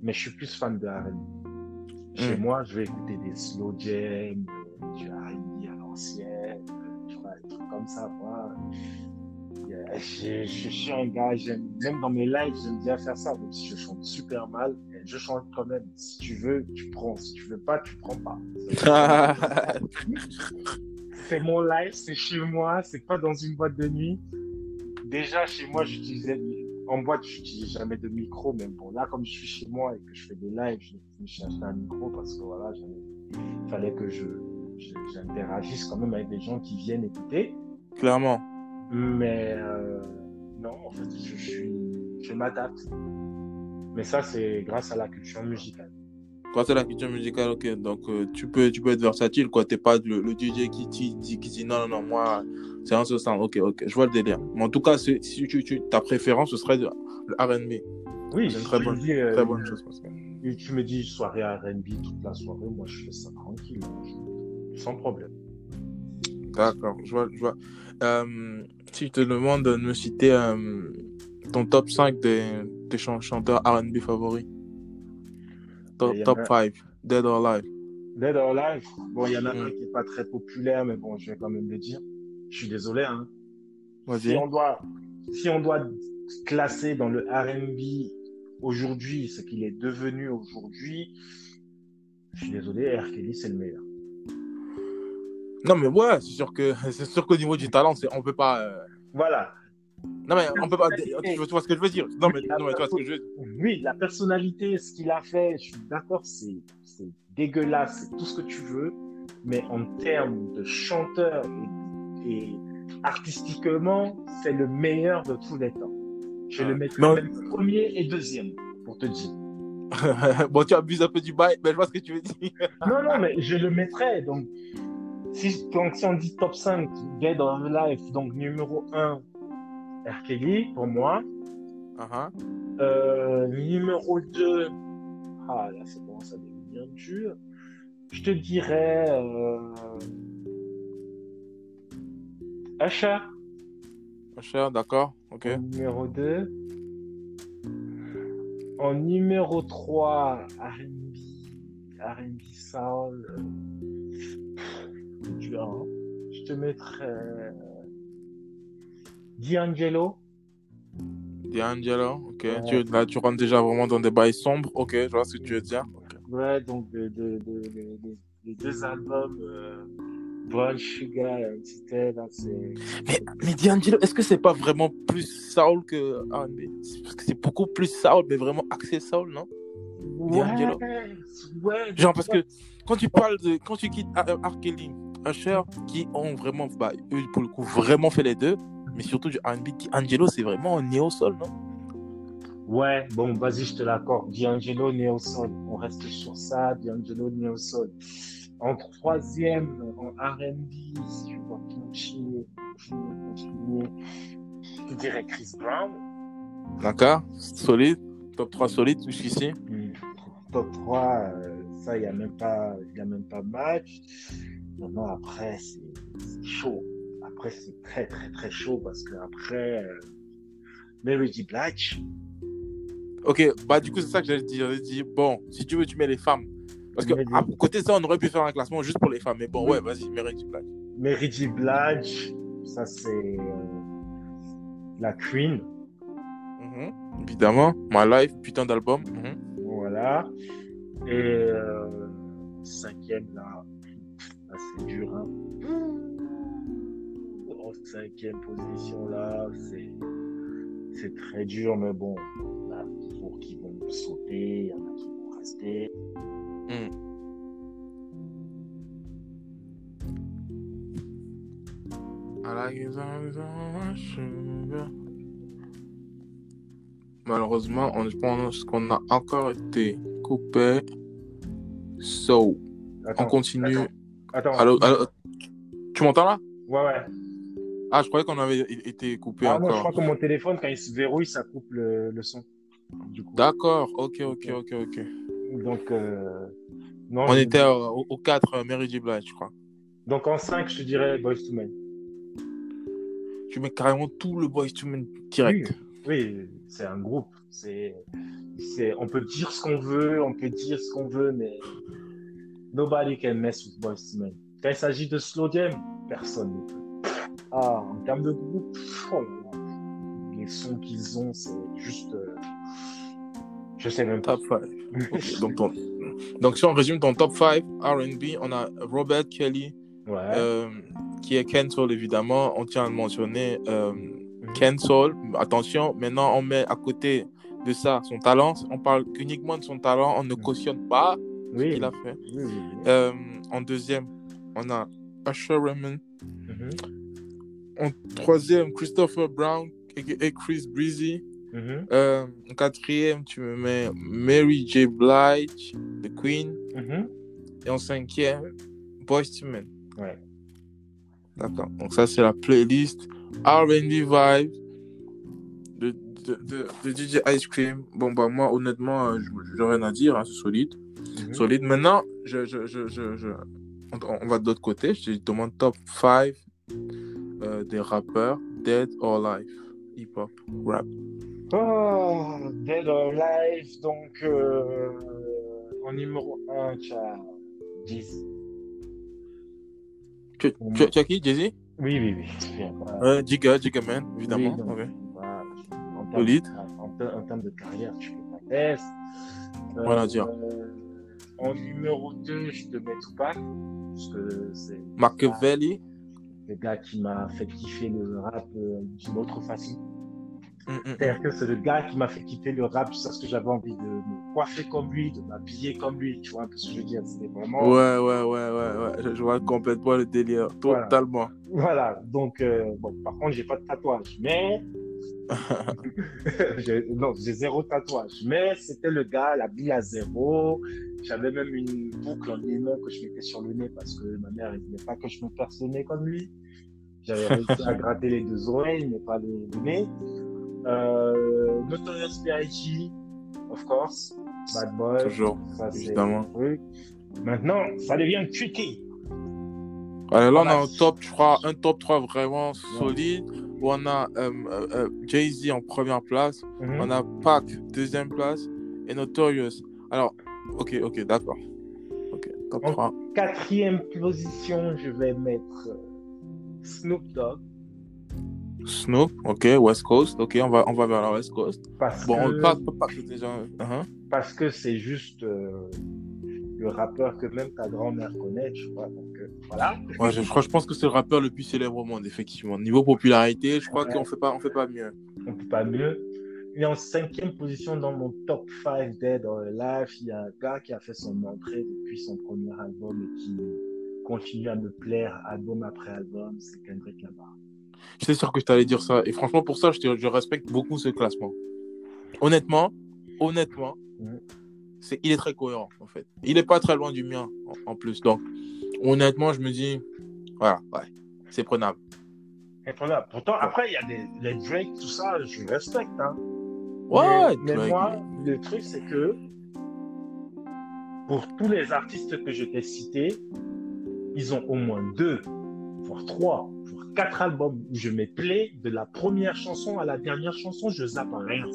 mais je suis plus fan de R&B. Chez hmm. moi, je vais écouter des slow jams, du R&B à l'ancienne, des trucs comme ça. Moi. Je, je, suis un gars, même dans mes lives, j'aime bien faire ça. Même si je chante super mal, je chante quand même. Si tu veux, tu prends. Si tu veux pas, tu prends pas. c'est mon live, c'est chez moi, c'est pas dans une boîte de nuit. Déjà, chez moi, j'utilisais en boîte, je n'utilise jamais de micro, mais bon, là, comme je suis chez moi et que je fais des lives, je me suis acheté un micro parce que voilà, il fallait que je, j'interagisse quand même avec des gens qui viennent écouter. Clairement. Mais euh, non, en fait, je suis, je m'adapte. Mais ça, c'est grâce à la culture musicale. Grâce à la culture musicale, ok. Donc, euh, tu, peux, tu peux être versatile, quoi. T'es pas le, le DJ qui, qui, dit, qui dit non, non, non, moi, c'est un ce sens. Ok, ok. Je vois le délire. Mais en tout cas, si tu, tu, ta préférence, ce serait le RB. Oui, c'est une très, bonne, dis, euh, très bonne chose. Et tu me dis soirée RB toute la soirée, moi, je fais ça tranquille, sans problème. D'accord, je vois. Je vois. Euh, si je te demande de me citer euh, ton top 5 des, des chanteurs RB favoris. Top, top 5, Dead or Alive. Dead or Alive? Bon, il y en a un qui n'est pas très populaire, mais bon, je vais quand même le dire. Je suis désolé. Hein. Si on doit, si on doit classer dans le R&B aujourd'hui, ce qu'il est devenu aujourd'hui, je suis désolé, R. Kelly, c'est le meilleur. Non, mais ouais, c'est sûr que c'est sûr qu'au niveau du talent, on peut pas. Euh, voilà. Non, mais on peut pas. Tu vois ce que je veux dire Non, mais, non, mais tu vois ce que je veux dire. Oui, la personnalité, ce qu'il a fait, je suis d'accord, c'est dégueulasse, c'est tout ce que tu veux. Mais en termes de chanteur et, artistiquement, c'est le meilleur de tous les temps. Je le mettrai même premier et deuxième, pour te dire. bon, tu abuses un peu du bail, mais je vois ce que tu veux dire. non, non, mais je le mettrai. Donc, si, donc, si on dit top 5, Dead of Life, donc numéro 1, R. Kelly, pour moi. Uh-huh. Euh, numéro 2, ah là, ça commence à devenir dur. Je te dirais euh... Usher. Usher, d'accord, ok. numéro 2. En numéro 3, R&B, R&B Soul. Dur, hein. Je te mettrais D'Angelo. D'Angelo, ok. Tu, là, tu rentres déjà vraiment dans des bails sombres. Ok, je vois ce que tu veux dire. Ouais, donc les de, de, de, deux albums, euh, Brown Sugar et là, c'est. Mais, mais D'Angelo, est-ce que c'est pas vraiment plus soul que R&B Parce que c'est beaucoup plus soul, mais vraiment axé soul, non? D'Angelo. Ouais, Genre, parce que quand tu parles de. Quand tu quittes. Kelly, Usher, qui ont vraiment. Bah, eux, pour le coup, vraiment fait les deux mais surtout du R&B. D'Angelo, c'est vraiment un néo-sol, non? Ouais, bon, vas-y, je te l'accorde. D'Angelo, néo-sol. On reste sur ça, D'Angelo, néo-sol. En troisième, en R&B, si je dois continuer, continuer, je dirais Chris Brown. D'accord, solide. Top 3 solide jusqu'ici. Hmm. Top 3, euh, ça, il n'y a, même pas, a même pas match. Non, après, c'est chaud après, c'est très, très, très chaud parce que après, euh, Mary J. Blige. Ok, bah du coup, c'est ça que j'allais dire. J'allais dire, bon, si tu veux, tu mets les femmes. Parce que à côté de ça, on aurait pu faire un classement juste pour les femmes. Mais bon, ouais, vas-y, Mary J. Blige. Mary J. Blige, ça c'est euh, la Queen. Mm-hmm. Évidemment, My Life, putain d'album. Mm-hmm. Voilà. Et euh, cinquième, là, là c'est dur. Hein cinquième position là, c'est très dur, mais bon, il y a toujours qui vont sauter, il y en a qui vont rester. Hmm. Malheureusement, on pense qu'on a encore été coupé. So, on continue. Attends, tu m'entends là? Ouais, ouais. Ah, je croyais qu'on avait été coupé ah, encore. Non, je crois que mon téléphone, quand il se verrouille, ça coupe le, le son. D'accord, ok, ok, ok, ok. Donc, euh... non, on était au, au, 4, euh, Mary J. Blige, je crois. Donc en 5, je te dirais Boys to Men. Tu mets carrément tout le Boys to Men direct. Oui, oui c'est un groupe. C'est, c'est, on peut dire ce qu'on veut, on peut dire ce qu'on veut, mais nobody can mess with Boys to Men. Quand il s'agit de slow jam, personne ne peut. Ah, en termes de groupe, oh les sons qu'ils ont, c'est juste. Euh, je sais même pas. Top 5. donc, donc, si on résume ton top 5 RB, on a Robert Kelly, ouais. euh, qui est Ken Soul, évidemment. On tient à le mentionner. Euh, mhm. Ken Soul, attention, maintenant on met à côté de ça son talent. On parle uniquement de son talent, on ne mhm. cautionne pas oui. ce qu'il a fait. Oui, oui, euh, en deuxième, on a Usher Raymond. Mhm. En troisième, Christopher Brown et Chris Breezy. Mhm. Euh, en quatrième, tu me mets Mary J. Blige, The Queen. Mhm. Et en cinquième, Boyz II Men. Ouais. D'accord. Donc ça, c'est la playlist R&B Vibe de, de, de, DJ Ice Cream. Bon, bah moi, honnêtement, euh, j'ai rien à dire. Hein, c'est solide. Mhm. Solide. Maintenant, je, je, je, je, on, va de l'autre côté. Je te demande top 5 euh, des rappeurs dead or alive. Hip-hop, rap. Oh, dead or alive. Donc, euh, en numéro 1, tu as Jay-Z. Tu, tu, as qui, Jay-Z? Oui, oui, oui. Euh, Giga, Giga Man, évidemment. Oui, okay. en, Solide. En, termes de carrière, tu peux pas test. Euh, Rien à dire. En numéro 2, je te mets Tupac. Parce que c'est. Machiavelli. Le gars qui m'a fait kiffer le rap euh, d'une autre façon. Mm, mm, C'est-à-dire mm. que c'est le gars qui m'a fait kiffer le rap parce que j'avais envie de me coiffer comme lui, de m'habiller comme lui. Tu vois un peu ce que je veux dire C'était vraiment. Ouais, ouais, ouais, ouais, ouais. Je vois complètement le délire. Totalement. Voilà. Donc, euh, bon, par contre, j'ai pas de tatouage. Mais. non, j'ai zéro tatouage. Mais c'était le gars, bille à zéro. J'avais même une boucle en aimant que je mettais sur le nez parce que ma mère ne voulait pas que je me perce le nez comme lui. J'avais réussi à gratter les deux oreilles, mais pas le, nez. Euh, Notorious B.I.G., of course. Bad Boy. Toujours, ça, évidemment. Maintenant, ça devient tricky. là, on a un top, je crois, un top 3 vraiment solide où on a euh, euh, euh, Jay-Z en première place, mhm. on a Pac deuxième place et Notorious. Alors, ok, ok, d'accord. Ok, top en 3. Quatrième position, je vais mettre Snoop Dogg. Snoop, ok, West Coast, ok, on va, on va vers la West Coast. Parce bon, que... on pas déjà. Uh-huh. Parce que c'est juste le rappeur que même ta grand-mère connaît, tu vois. Donc euh, voilà. Ouais, je, je, pense que c'est le rappeur le plus célèbre au monde, effectivement. Niveau popularité, je crois qu'on fait pas, on fait pas mieux. On fait pas mieux. Et en cinquième position dans mon top 5 Dead or Alive, il y a un gars qui a fait son entrée depuis son premier album et qui continue à me plaire album après album, c'est Kendrick Lamar. J'étais sûr que je t'allais dire ça. Et franchement, pour ça, je, je respecte beaucoup ce classement. Honnêtement, honnêtement, c'est il est très cohérent en fait. Il est pas très loin du mien en, plus. Donc honnêtement, je me dis voilà, ouais, c'est prenable. C'est prenable. Pourtant après il y a des les Drake tout ça, je respecte hein. Ouais, mais, moi le truc c'est que pour tous les artistes que je t'ai cités, ils ont au moins deux, voire trois, voire quatre albums où je mets play de la première chanson à la dernière chanson, je zappe rien.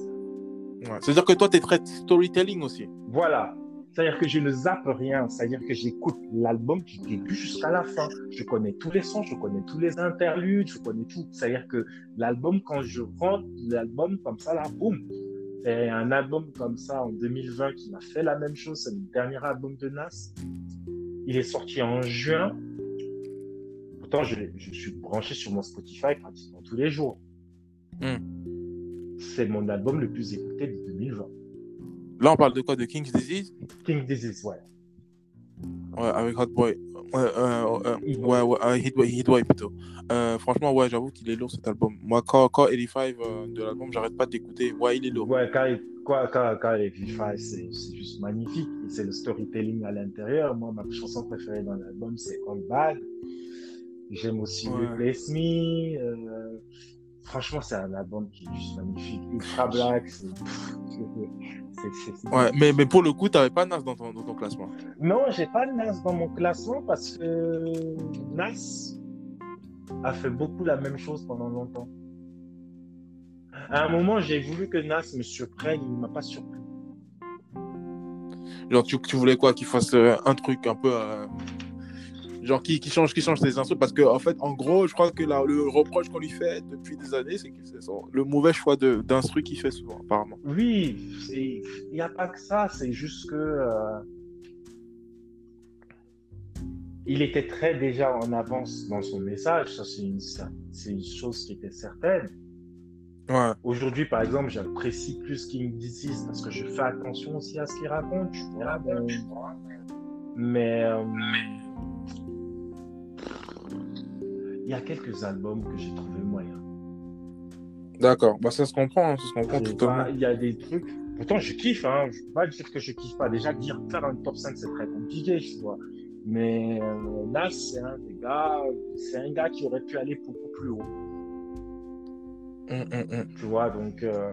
C'est-à-dire que toi, tu es très storytelling aussi. Voilà. C'est-à-dire que je ne zappe rien. C'est-à-dire que j'écoute l'album du début jusqu'à la fin. Je connais tous les sons, je connais tous les interludes, je connais tout. C'est-à-dire que l'album, quand je rentre l'album comme ça, là, boum. C'est un album comme ça en 2020 qui m'a fait la même chose. C'est le dernier album de Nas. Il est sorti en juin. Pourtant, je, je suis branché sur mon Spotify pratiquement tous les jours. Hmm c'est mon album le plus écouté de 2020. Là, on parle de quoi? De King's Disease? King's Disease, ouais. Ouais, avec Hot Boy. Ouais, euh, euh, ouais, ouais, euh, Heatwave plutôt. Euh, franchement, ouais, j'avoue qu'il est lourd cet album. Moi, quand, quand 85 euh, de l'album, j'arrête pas d'écouter. Ouais, il est lourd. Ouais, quand, quand, quand, quand 85, c'est juste magnifique. C'est le storytelling à l'intérieur. Moi, ma chanson préférée dans l'album, c'est All Bad. J'aime aussi ouais. Replace Me. Euh, franchement, c'est un album qui est juste magnifique. Ultra Black, c'est. Ouais, mais, mais pour le coup, tu n'avais pas Nas dans ton, dans ton classement. Non, j'ai pas Nas dans mon classement parce que Nas a fait beaucoup la même chose pendant longtemps. À un moment, j'ai voulu que Nas me surprenne, il ne m'a pas surpris. Genre, tu, tu voulais quoi Qu'il fasse euh, un truc un peu. Euh, genre qui, qui, change qui change ses instruments parce que en fait en gros je crois que le reproche qu'on lui fait depuis des années c'est que c'est le mauvais choix d'instru qu'il fait souvent apparemment oui il n'y a pas que ça c'est juste que euh, il était très déjà en avance dans son message ça c'est une, une chose qui était certaine ouais. Aujourd'hui, par exemple, j'apprécie plus King Disease parce que je fais attention aussi à ce qu'il raconte. Mais, euh, il y a quelques albums que j'ai trouvé moyens. D'accord, bah, ça se comprend, hein, ça se comprend totalement. Il y a des trucs. Pourtant, je kiffe, hein. Je ne peux pas dire que je kiffe pas. Déjà, dire faire un top 5, c'est très compliqué, tu vois. Mais euh, Nas, c'est un des gars, c'est un gars qui aurait pu aller beaucoup plus haut. Hum, hum, hum. Tu vois, donc euh,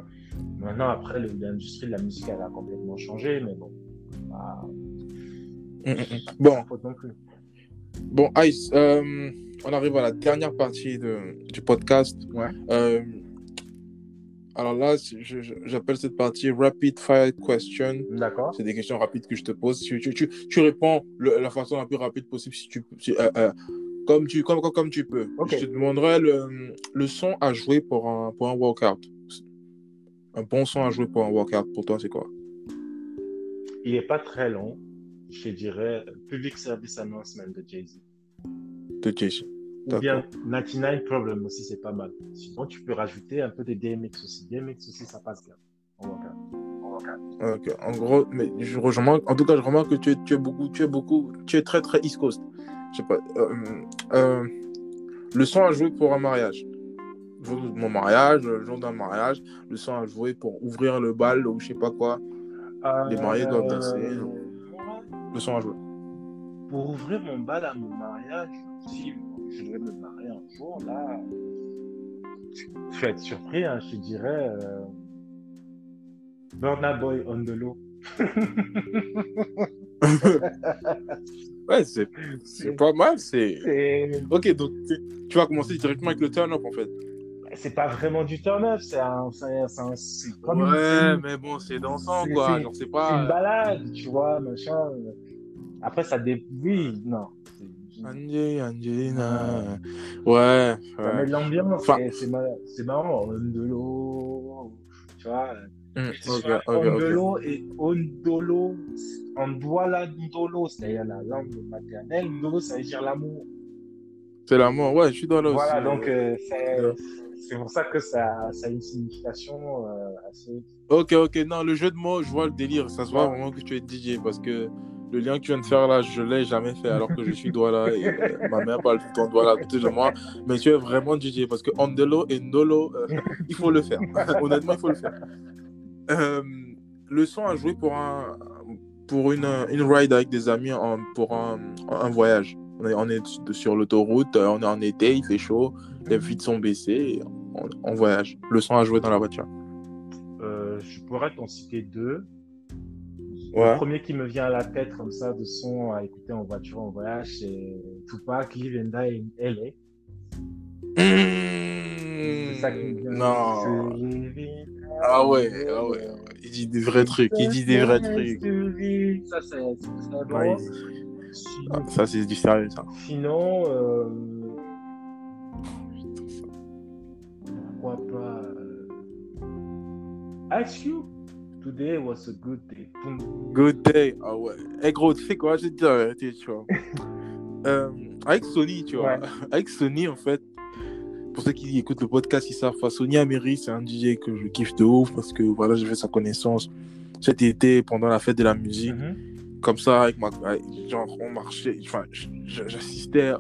maintenant, après, l'industrie de la musique, elle a complètement changé, mais bon. Bah, bon. Non plus. Bon, Ice, euh, on arrive à la dernière partie de, du podcast. Ouais. Euh, alors là, j'appelle cette partie Rapid Fire Question. D'accord. C'est des questions rapides que je te pose. Tu, tu, tu, réponds la façon la plus rapide possible si tu, euh, comme, tu comme, comme, tu peux. Je te demanderai le, le, son à jouer pour un, pour un workout. Un bon son à jouer pour un workout, pour toi, c'est quoi? Il n'est pas très long. Je dirais Public Service Announcement de Jay-Z. De Jay-Z. Ou bien 99 Problem aussi, c'est pas mal. Sinon, tu peux rajouter un peu de DMX aussi. DMX aussi, ça passe bien. Ok, en gros, mais je remarque, en tout cas, je remarque que tu es, tu es beaucoup, tu es beaucoup, tu es très très East Coast. Je sais pas. Euh, euh, le son à jouer pour un mariage. Mon mariage, le jour d'un mariage, le son à jouer pour ouvrir le bal ou je sais pas quoi. Les mariés doivent danser. Euh, le son à jouer. Pour ouvrir mon bal à mon mariage, si je devais me marier un jour, là, je vais être surpris, hein, je dirais euh, Burna Boy on the low. ouais, c'est pas mal. C'est ok, donc tu vas commencer directement avec le turn-up en fait. C'est pas vraiment du turn-up, c'est un, comme Ouais, mais bon, c'est dansant quoi. C'est pas. une balade, tu vois, machin. Après, ça dé... Oui, non. Angelina. Ouais. Ça met de l'ambiance. C'est marrant. Ondolo. Tu vois. Mm, Ondolo et Ondolo. Ondouala Ndolo, c'est-à-dire la langue maternelle. Ndolo, ça veut dire l'amour. C'est l'amour, ouais, je suis dans le. Voilà, donc euh, c'est pour ça que ça, a une signification euh, assez. Ok, ok, non, le jeu de mots, je vois le délire. Ça se voit vraiment que tu es DJ parce que le lien que tu viens de faire là, je ne l'ai jamais fait alors que je suis Douala et euh, ma mère parle tout temps Douala à côté de moi. Mais tu es vraiment DJ parce que Ondelo et Ndolo, euh, il faut le faire. Honnêtement, il faut le faire. Le son à jouer pour, un, pour une, ride avec des amis pour un, voyage. On est sur l'autoroute, on est en été, il fait chaud, les vitres sont baissées, on, on, voyage. Le son à jouer dans la voiture. je pourrais t'en citer deux. Le premier qui me vient à la tête comme ça de son à écouter en voiture en voyage, c'est Tupac, Live and Die in LA. c'est ça qui me vient. Non. Ah ouais, ah ouais, Il dit des vrais trucs. Il dit des vrais trucs. C'est. Ah, ça, c'est du sérieux, ça. Sinon, euh... pourquoi pas. Euh... Ice Cube Today was a good day. Good day. Ah ouais. Eh gros, tu sais quoi, je vais te dire la vérité, tu vois. euh, avec Sony, tu vois. Avec Sony, en fait, pour ceux qui écoutent le podcast, ils savent, Sony Amiri, c'est un DJ que je kiffe de ouf parce que voilà, j'ai fait sa connaissance cet été pendant la fête de la musique. Mm-hmm. Comme ça, avec ma. Genre, on marchait. Enfin, j'assistais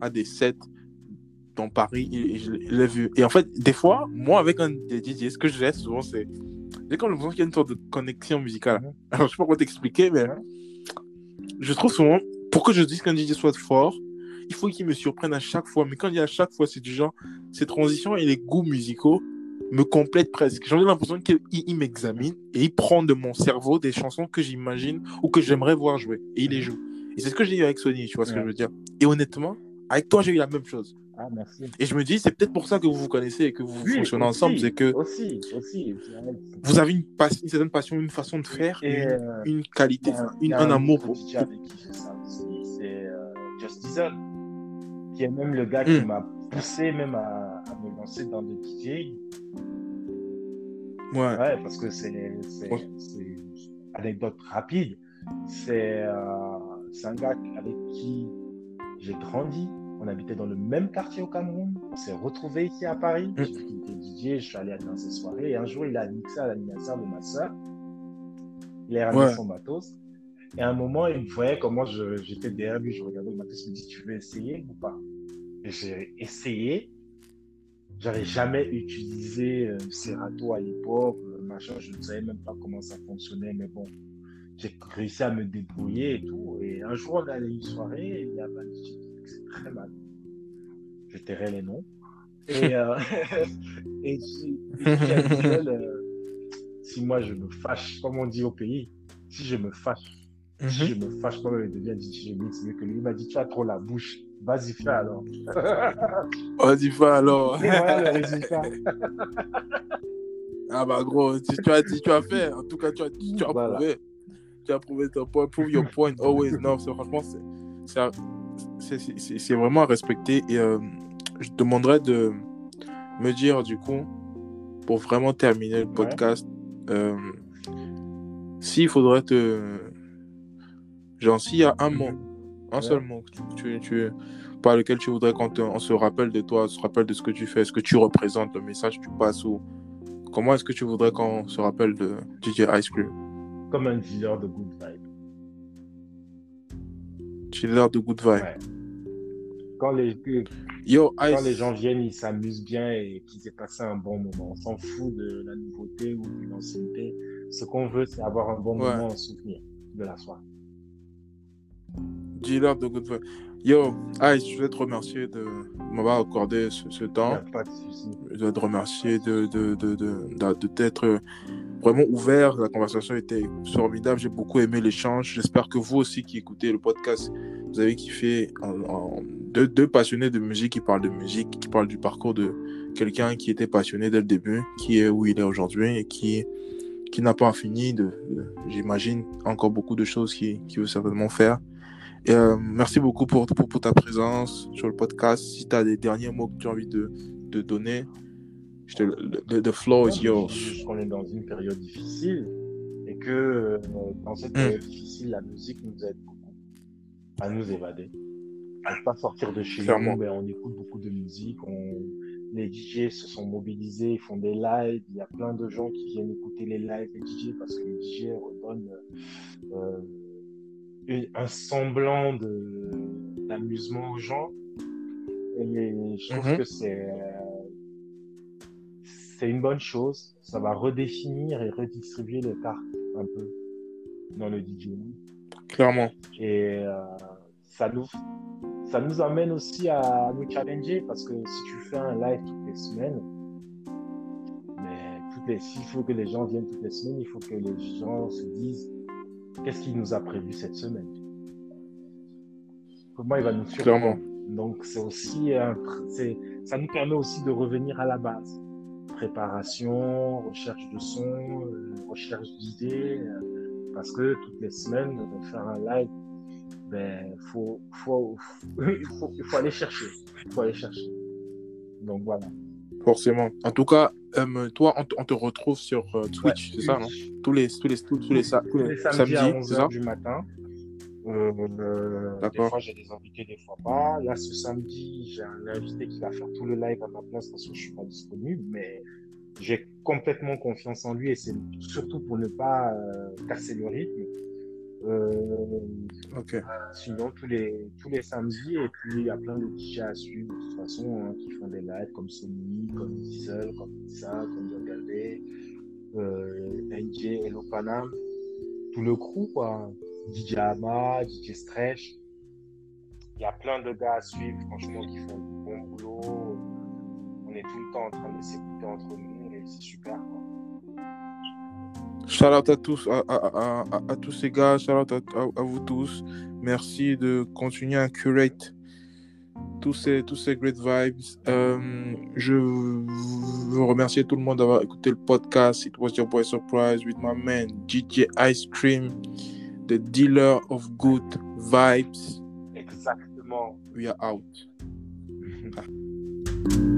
à des sets dans Paris et je l'ai vu. Et en fait, des fois, moi, avec un DJ, ce que je laisse souvent, c'est j'ai comme l'impression qu'il y a une sorte de connexion musicale. Mhm. Alors, je sais pas comment t'expliquer, mais je trouve souvent, pour que je dise qu'un DJ soit fort, il faut qu'il me surprenne à chaque fois. Mais quand il y a à chaque fois, c'est du genre, ces transitions et les goûts musicaux me complètent presque. J'ai l'impression qu'il m'examine et il prend de mon cerveau des chansons que j'imagine ou que j'aimerais voir jouer. Et il les joue. Et c'est ce que j'ai eu avec Sony, tu vois ce que je veux dire. Et honnêtement, avec toi, j'ai eu la même chose. Ah, merci. Et je me dis, c'est peut-être pour ça que vous vous connaissez et que vous fonctionnez ensemble. C'est que aussi, aussi, vous avez une, passion, une certaine passion, une façon de faire, une, qualité, une, un, amour pour. C'est euh, Just Diesel, qui est même le gars qui hmm. m'a poussé même à, à, me lancer dans le DJ. Ouais. ouais parce que c'est anecdote rapide. C'est euh, un gars avec qui j'ai grandi on habitait dans le même quartier au Cameroun. On s'est retrouvés ici à Paris. Mm. Était DJ, je suis allé dans ses soirées. Et un jour, il a mixé à l'anniversaire de ma soeur. Il a ramené son matos. Et à un moment, il voyait comment j'étais derrière lui. Je regardais le matos. Il me dit Tu veux essayer ou pas? Et j'ai essayé. j'avais jamais utilisé euh, Serato à l'époque, euh, machin, je ne savais même pas comment ça fonctionnait, mais bon, j'ai réussi à me débrouiller et tout. Et un jour, on allait à une soirée, il y a un qui c'est très mal. Je tairai les noms. Et, euh, et si, si moi je me fâche, comme on dit au pays, si je me fâche, si mhm. je me fâche, moi, je deviens DJ Mix, mieux que lui. Il m'a dit, tu as trop la bouche. Vas-y, fais alors. Vas-y, fais alors. voilà le résultat. ah bah gros, tu, tu, as dit, tu as fait. En tout cas, tu as, tu as prouvé. Tu as prouvé ton point. Prove your point always. Non, franchement, c'est vraiment à respecter. Et euh, je te demanderais de me dire, du coup, pour vraiment terminer le podcast, euh, s'il faudrait te. Genre, s'il y a un mot, un seul mot tu, tu, par lequel tu voudrais qu'on on se rappelle de toi, se rappelle de ce que tu fais, ce que tu représentes, le message que tu passes, ou comment est-ce que tu voudrais qu'on se rappelle de DJ Ice Cream? Comme un dealer de good vibe. Dealer de good vibe. Quand les, Yo, quand les gens viennent, ils s'amusent bien et qu'ils aient passé un bon moment. On s'en fout de la nouveauté ou de l'ancienneté. Ce qu'on veut, c'est avoir un bon moment en souvenir de la soirée. Dealer de good vibe. Yo, Ice, je voulais te remercier de m'avoir accordé ce, temps. Pas de souci. Je voulais te remercier de, de, de, de, t'être vraiment ouvert. La conversation était formidable. J'ai beaucoup aimé l'échange. J'espère que vous aussi qui écoutez le podcast, vous avez kiffé deux, passionnés de musique qui parlent de musique, qui parlent du parcours de quelqu'un qui était passionné dès le début, qui est où il est aujourd'hui et qui, qui n'a pas fini de, j'imagine, encore beaucoup de choses qu'il qui veut certainement faire. Euh, merci beaucoup pour, pour, ta présence sur le podcast. Si tu as des derniers mots que tu as envie de, de donner, je te, le, the floor is yours. On est dans une période difficile et que euh, dans cette hmm. période difficile, la musique nous aide beaucoup à nous évader, à ne pas sortir de chez nous. Mais on écoute beaucoup de musique. On... Les DJ se sont mobilisés, ils font des lives. Il y a plein de gens qui viennent écouter les lives des DJ parce que les DJ redonnent. Euh, un semblant d'amusement aux gens. Et je trouve mhm. que c'est c'est une bonne chose. Ça va redéfinir et redistribuer les cartes un peu dans le DJing. Clairement. Et euh, ça nous ça nous amène aussi à nous challenger parce que si tu fais un live toutes les semaines, mais toutes les, s'il faut que les gens viennent toutes les semaines, il faut que les gens se disent qu'est-ce qu'il nous a prévu cette semaine? Comment il va nous surprendre Donc, c'est aussi, c'est, ça nous permet aussi de revenir à la base. Préparation, recherche de son, euh, recherche d'idées, euh, parce que toutes les semaines, faire un live, ben, faut, faut, il, faut, faut aller chercher. Il faut aller chercher. Donc, voilà. Forcément. En tout cas, euh, toi, on, te retrouve sur euh, Twitch, c'est ça, non? Tous les, tous les, tous, les, tous les, samedis, à 11h du matin. Euh, des fois, j'ai des invités, des fois pas. Là, ce samedi, j'ai un invité qui va faire tout le live à ma place parce que je suis pas disponible, mais j'ai complètement confiance en lui et c'est surtout pour ne pas casser le rythme. Euh, ok. Sinon, tous les, tous les samedis, et puis il y a plein de DJ à suivre de toute façon, hein, qui font des lives comme Sony, comme Diesel, comme ça, comme John euh, NJ, Hello Panam, tout le crew, quoi. DJ Ama, DJ Stretch. Il y a plein de gars à suivre, franchement, qui font du bon boulot. On est tout le temps en train de s'écouter entre nous et c'est super. Shout out à tous, à tous ces gars, shout out à, vous tous. Merci de continuer à curate tous ces, tous ces great vibes. Euh, je veux remercier tout le monde d'avoir écouté le podcast. It was your boy surprise with my man DJ Ice Cream, the dealer of good vibes. Exactement. We are out.